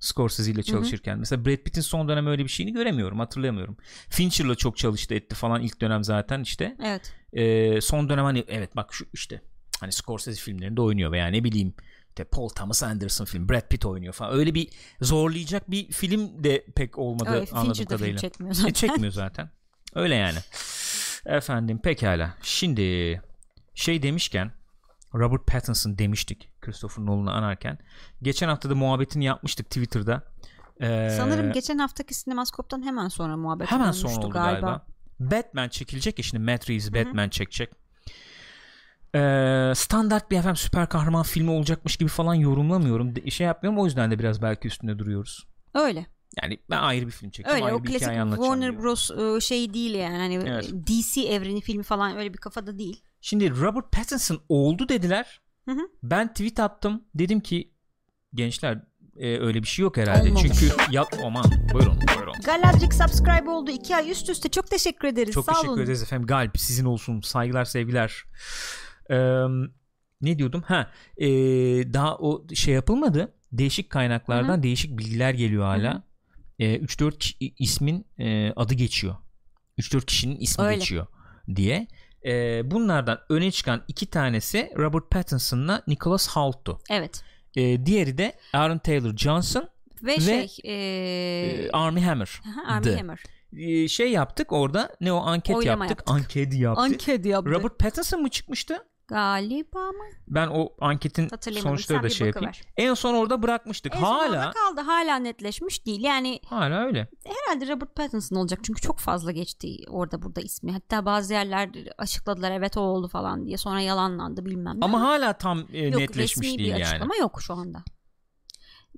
Scorsese ile çalışırken. Mesela Brad Pitt'in son dönem öyle bir şeyini göremiyorum. Hatırlayamıyorum. Fincher'la çok çalıştı etti falan ilk dönem zaten işte. Evet. Ee, son dönem hani evet bak şu işte hani Scorsese filmlerinde oynuyor veya ne bileyim işte Paul Thomas Anderson film Brad Pitt oynuyor falan. Öyle bir zorlayacak bir film de pek olmadı Öyle. anladığım Fincher de film kadarıyla. çekmiyor E, zaten. çekmiyor zaten. Öyle yani. Efendim pekala. Şimdi şey demişken Robert Pattinson demiştik Christopher Nolan'ı anarken. Geçen hafta da muhabbetini yapmıştık Twitter'da. Ee, Sanırım geçen haftaki Sinemaskop'tan hemen sonra muhabbet hemen sonra oldu galiba. Batman çekilecek ya şimdi Matt Reeves Batman çekecek. Ee, standart bir efendim süper kahraman filmi olacakmış gibi falan yorumlamıyorum. De- şey yapmıyorum o yüzden de biraz belki üstünde duruyoruz. Öyle. Yani ben ayrı bir film çekeceğim. Öyle ayrı o bir klasik Warner diyor. Bros e, şey değil yani hani Evet. DC evreni filmi falan öyle bir kafada değil. Şimdi Robert Pattinson oldu dediler. Hı hı. Ben tweet attım. Dedim ki gençler e, öyle bir şey yok herhalde. Olmamış. Çünkü yap aman buyurun buyurun. Galadric subscribe oldu 2 ay üst üste çok teşekkür ederiz. Çok Sağ teşekkür olun. ederiz efendim. Galip sizin olsun. Saygılar sevgiler. Ee, ne diyordum? Ha, e, daha o şey yapılmadı. Değişik kaynaklardan değişik bilgiler geliyor hala. E, 3-4 kişi- ismin e, adı geçiyor. 3-4 kişinin ismi Öyle. geçiyor diye. E, bunlardan öne çıkan iki tanesi Robert Pattinson'la Nicholas Holt'tu. Evet. E, diğeri de Aaron Taylor Johnson Ve, Ve, şey Ee, ee, Army Hammer. The. Hammer. Ee, şey yaptık orada ne o anket Oylama yaptık. yaptık. Anket yaptık. Anket yaptı. Robert Pattinson mı çıkmıştı? Galiba mı? Ben o anketin sonuçları da şey yapayım. En son orada bırakmıştık. En hala kaldı. Hala netleşmiş değil. Yani hala öyle. herhalde Robert Pattinson olacak. Çünkü çok fazla geçti orada burada ismi. Hatta bazı yerler açıkladılar evet o oldu falan diye. Sonra yalanlandı bilmem ne. Ama hala tam e, yok, netleşmiş resmi değil bir yani. açıklama yok şu anda.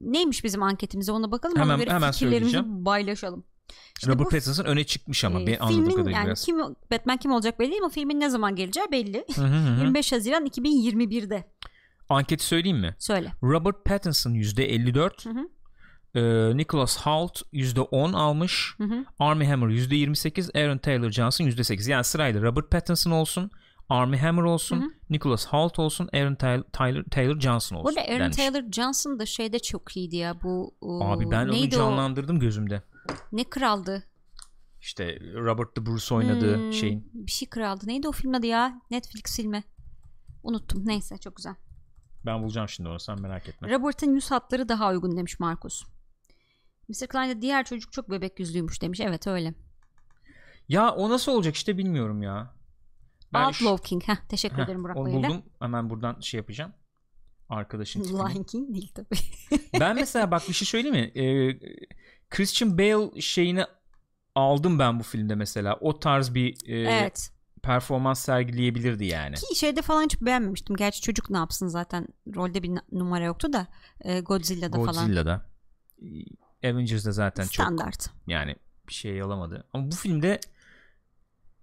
Neymiş bizim anketimize ona bakalım. Hemen- hemen fikirlerimizi paylaşalım. İşte Robert bu Pattinson öne çıkmış ama e, ben anladığım filmin kadarıyla yani biraz. kim Batman kim olacak belli değil ama filmin ne zaman geleceği belli. Hı hı hı. 25 [LAUGHS] Haziran 2021'de. Anketi söyleyeyim mi? Söyle. Robert Pattinson %54. Hı hı. Ee, Nicholas Hoult %10 almış. Hı hı. Armie Hammer %28. Aaron Taylor Johnson %8. Yani sırayla Robert Pattinson olsun. Armie Hammer olsun. Hı hı. Nicholas Hoult olsun. Aaron Tay- Taylor, Taylor Johnson olsun. Burada Aaron denmiş. Taylor Johnson da şeyde çok iyiydi ya bu o, Abi ben onu neydi canlandırdım gözümde. Ne kraldı İşte Robert de Bruce oynadığı Hmm, şeyin. bir şey kraldı neydi o filmin adı ya Netflix filmi unuttum neyse çok güzel Ben bulacağım şimdi onu sen merak etme. Robert'ın yüz hatları daha uygun demiş Markus Mr. Klein'de diğer çocuk çok bebek yüzlüymüş demiş evet öyle Ya o nasıl olacak işte bilmiyorum ya. Ben Outlaw King Heh, teşekkür Heh, ederim Burak onu Bayır'la buldum. Hemen buradan şey yapacağım. Arkadaşın. [LAUGHS] Lion King değil tabii Ben mesela bak bir şey söyleyeyim mi? Ee, Christian Bale şeyini aldım ben bu filmde mesela. O tarz bir e, evet performans sergileyebilirdi yani. ki şeyde falan hiç beğenmemiştim gerçi çocuk ne yapsın zaten rolde bir numara yoktu da e, Godzilla'da falan Godzilla'da. Ee, Avengers'da zaten çok standart yani bir şey alamadı. Ama bu filmde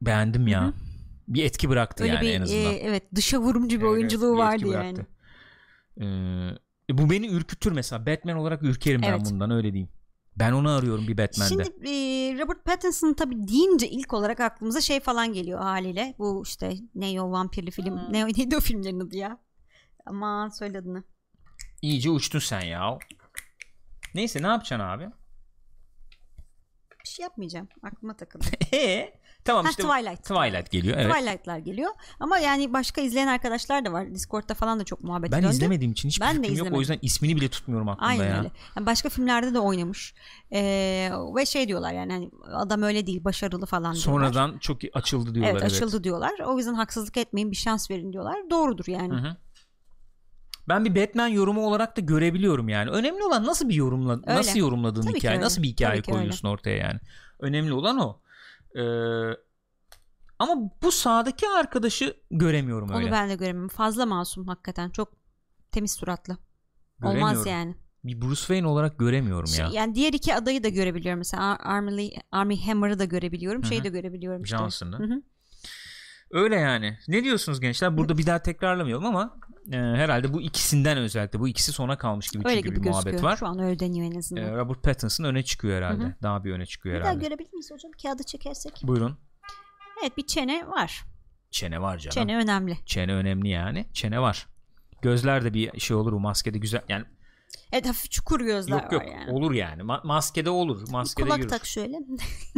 beğendim ya. Hı hı. Bir etki bıraktı öyle yani bir en e, azından. evet dışa vurumcu bir Evet, oyunculuğu bir vardı bıraktı. yani Ee, bu beni ürkütür mesela. Batman olarak ürkerim ben Evet. bundan öyle diyeyim. Ben onu arıyorum bir Batman'de. Şimdi e, Robert Pattinson tabii deyince ilk olarak aklımıza şey falan geliyor haliyle. Bu işte ne o vampirli film. Hmm. Ne [LAUGHS] neydi o filmlerin adı ya? Aman söyle adını. İyice uçtun sen ya. Neyse ne yapacaksın abi? Bir şey yapmayacağım. Aklıma takıldı. [LAUGHS] Ee, tamam Ha, işte Twilight. Twilight geliyor evet. Twilight'lar geliyor. Ama yani başka izleyen arkadaşlar da var. Discord'da falan da çok muhabbet Ben döndü. izlemediğim için hiçbir Ben de fikrim yok. O izlemedim. yüzden ismini bile tutmuyorum aklımda Aynen ya. öyle. Yani başka filmlerde de oynamış. Ee, ve şey diyorlar yani hani adam öyle değil başarılı falan diyorlar. Sonradan çok açıldı diyorlar evet, evet. açıldı diyorlar. O yüzden haksızlık etmeyin bir şans verin diyorlar. Doğrudur yani. Hı hı. Ben bir Batman yorumu olarak da görebiliyorum yani. Önemli olan nasıl bir yorumla Öyle. nasıl yorumladığın Tabii hikaye, nasıl bir hikaye Tabii koyuyorsun ortaya yani. Önemli olan o. Ee, ama bu sağdaki arkadaşı göremiyorum öyle. Onu ben de göremiyorum. Fazla masum hakikaten. Çok temiz suratlı. Olmaz yani. Bir Bruce Wayne olarak göremiyorum Şey, ya. yani diğer iki adayı da görebiliyorum. Mesela Ar- Army, Army Hammer'ı da görebiliyorum. Hı Şeyi de görebiliyorum işte. Johnson'ı. Öyle yani. Ne diyorsunuz gençler? Burada bir daha tekrarlamayalım ama e, herhalde bu ikisinden özellikle bu ikisi sona kalmış gibi Öyle çünkü gibi bir muhabbet gözüküyor. var. Şu an öyle deniyor en azından. E, Robert Pattinson öne çıkıyor herhalde. Hı hı. Daha bir öne çıkıyor bir daha herhalde. görebilir miyiz hocam? Kağıdı çekersek. Buyurun. Evet bir çene var. Çene var canım. Çene önemli. Çene önemli yani. Çene var. Gözler de bir şey olur bu maskede güzel. Yani Evet hafif çukur gözler yok yok var yani. olur yani. Ma- maskede olur. Maskede Kulak yürür. tak şöyle.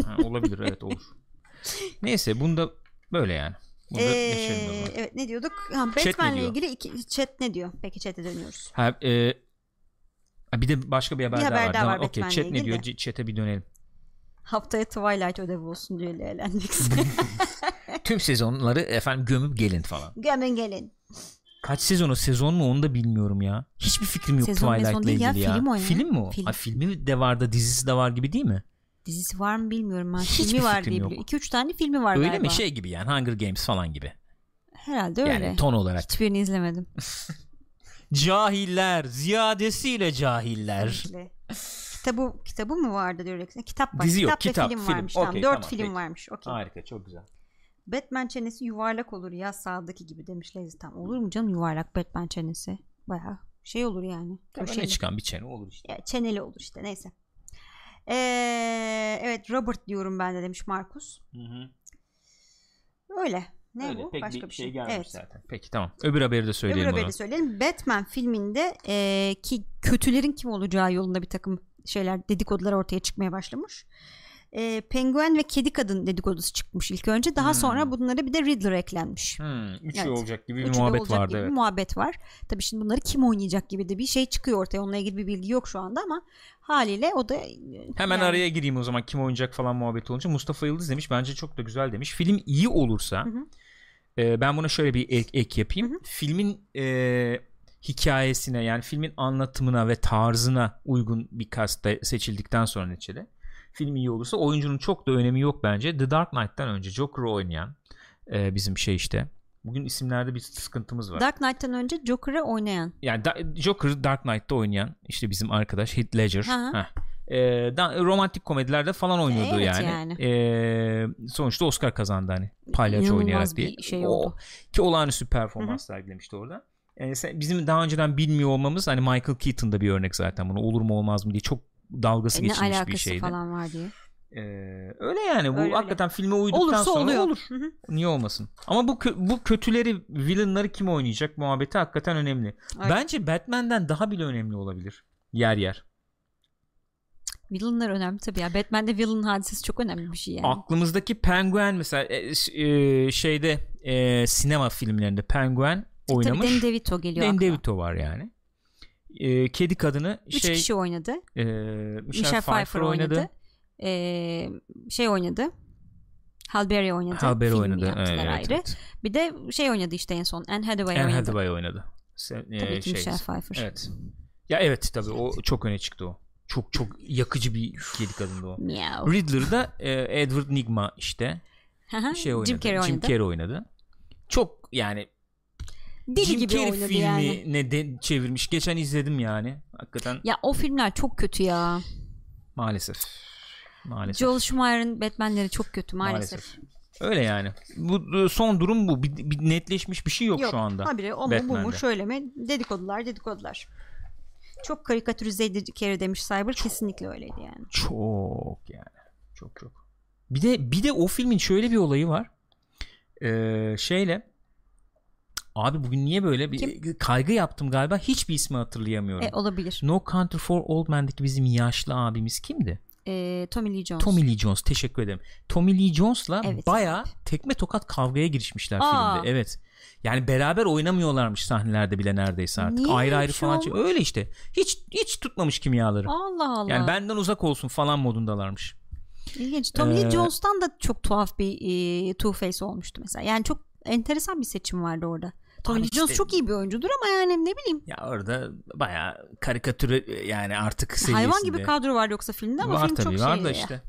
Ha, olabilir evet olur. [LAUGHS] Neyse bunda böyle yani. Bunda geçelim o Ee, zaman. evet ne diyorduk? Ha, Batman'le ilgili iki, chat ne diyor? Peki chat'e dönüyoruz. Ha, e, bir de başka bir haber, Bir daha haber var. daha Tamam, var Okey Batman'le chat ne diyor? de. Chat'e bir dönelim. Haftaya Twilight ödevi olsun diye eğlendik. [LAUGHS] Tüm sezonları efendim gömüp gelin falan. Gömün gelin. Kaç sezonu sezon mu onu da bilmiyorum ya. Hiçbir fikrim yok Sezon Twilight'la ilgili ya. film ya. Film mi o? Film. Ha, filmi de var da dizisi de var gibi değil mi? Dizisi var mı bilmiyorum ben. Hiçbir filmi var diye yok. biliyorum. 2-3 tane filmi var öyle galiba. mi? Şey gibi yani Hunger Games falan gibi. Herhalde öyle. Yani ton olarak. Hiçbirini izlemedim. [LAUGHS] Cahiller. Ziyadesiyle cahiller. Kitabı kitabı mı vardı diyor. Kitap var. Dizi yok, kitap ve kitap, film, film. varmış. Tamam, Okey, 4 tamam, film peki. varmış. Okey. Harika çok güzel. Batman çenesi yuvarlak olur ya sağdaki gibi demiş Lezi. Tamam olur mu canım yuvarlak Batman çenesi? Baya şey olur yani. Öne Köşeli. çıkan bir çene olur işte. Ya, çeneli olur işte neyse. Ee, evet Robert diyorum ben de demiş Markus. Hı hı. Öyle. Ne Öyle, bu? pek Başka bir bir şey şey. gelmemiş Evet. zaten. Peki tamam. Öbür haberi de Öbür söyleyelim haberi ona. de söyleyelim. Batman filminde e, ki kötülerin kim olacağı yolunda bir takım şeyler dedikodular ortaya çıkmaya başlamış. E, penguen ve kedi kadın dedikodusu çıkmış ilk önce. Daha Hmm. sonra bunlara bir de Riddler eklenmiş. Hmm, üçü Evet. olacak gibi bir Üçü muhabbet olacak vardı gibi bir evet. muhabbet var. Tabii şimdi bunları kim oynayacak gibi de bir şey çıkıyor ortaya. Onunla ilgili bir bilgi yok şu anda ama haliyle o da e, Hemen yani- araya gireyim o zaman kim oynayacak falan muhabbeti olunca Mustafa Yıldız demiş bence çok da güzel demiş. Film iyi olursa Hı hı. e, ben buna şöyle bir ek, ek yapayım. Hı hı. Filmin e, hikayesine yani filmin anlatımına ve tarzına uygun bir kasta seçildikten sonra neçeli. Film iyi olursa oyuncunun çok da önemi yok bence. The Dark Knight'tan önce Joker'ı oynayan e, bizim şey işte. Bugün isimlerde bir sıkıntımız var. Dark Knight'tan önce Joker'ı oynayan. yani Da- Joker Dark Knight'ta oynayan işte bizim arkadaş Heath Ledger. Ee, da- romantik komedilerde falan oynuyordu Evet yani. yani. Ee, sonuçta Oscar kazandı hani palyaço oynayarak bir diye. şey O- oldu. ki olağanüstü performans sergilemişti orada. Ee, sen- bizim daha önceden bilmiyor olmamız hani Michael Keaton'da bir örnek zaten bunu olur mu olmaz mı diye çok dalgası E, ne geçilmiş bir alakası şeydi. falan var diye. Ee, öyle yani bu Öyle, öyle. hakikaten filme uyduktan Olursa sonra oluyor. olur. Hı hı. Niye olmasın? Ama bu kö- bu kötüleri, villainları kim oynayacak muhabbeti hakikaten önemli. Evet. Bence Batman'den daha bile önemli olabilir. Yer yer. Villainlar önemli tabii ya. Batman'de villain hadisesi çok önemli bir şey yani. Aklımızdaki Penguin mesela e, e, şeyde e, sinema filmlerinde Penguin oynamış. Tabii Danny DeVito geliyor Danny akla. DeVito var yani. E, kedi kadını Üç şey kişi oynadı. e, Michelle, Michelle Pfeiffer, oynadı. Ee, şey oynadı. Halle Berry oynadı. Halle Berry Filmi oynadı. Evet, ayrı. evet. Bir de şey oynadı işte en son. Anne Hathaway Anne oynadı. Hathaway oynadı. Se- e, Tabii ki şey, Michelle Pfeiffer. Evet. Ya evet tabii o çok öne çıktı o. Çok çok yakıcı bir kedi kadındı o. Meow. Riddler'da e, Edward Nigma işte şey oynadı. Jim Carrey oynadı. Jim Carrey oynadı. Çok yani Deli Jim gibi Carrey oynadı filmi yani. ne de çevirmiş. Geçen izledim yani. Hakikaten Ya o filmler çok kötü ya. maalesef. Maalesef. Joel Schumacher'ın Batman'leri çok kötü maalesef. Öyle yani. Bu son durum bu. Bir, bir netleşmiş bir şey yok, şu anda. Habire o mu bu mu şöyle mi? Dedikodular dedikodular. Çok karikatürize edici demiş Cyber. Kesinlikle öyleydi yani. Çok yani. Çok çok. Bir de bir de o filmin şöyle bir olayı var. Ee, şeyle Abi bugün niye böyle bir kaygı yaptım galiba. Hiçbir ismi hatırlayamıyorum. E, olabilir. No Country for Old Men'deki bizim yaşlı abimiz kimdi? E, Tommy Lee Jones. Tommy Lee Jones. Teşekkür ederim. Tommy Lee Jones'la Evet. bayağı tekme tokat kavgaya girişmişler Aa. filmde. Evet. Yani beraber oynamıyorlarmış sahnelerde bile neredeyse artık. Niye ayrı ayrı şey falan. olmuş? Öyle işte. Hiç hiç tutmamış kimyaları. Allah Allah. Yani benden uzak olsun falan modundalarmış. İlginç. Tommy Lee Ee, Jones'tan da çok tuhaf bir e, Two Face olmuştu mesela. Yani çok enteresan bir seçim vardı orada. Abi Lee Jones çok iyi bir oyuncudur ama yani ne bileyim. Ya orada bayağı karikatür yani artık seviyesinde. Hayvan gibi kadro var yoksa filmde ama var film tabii çok var şey. da işte.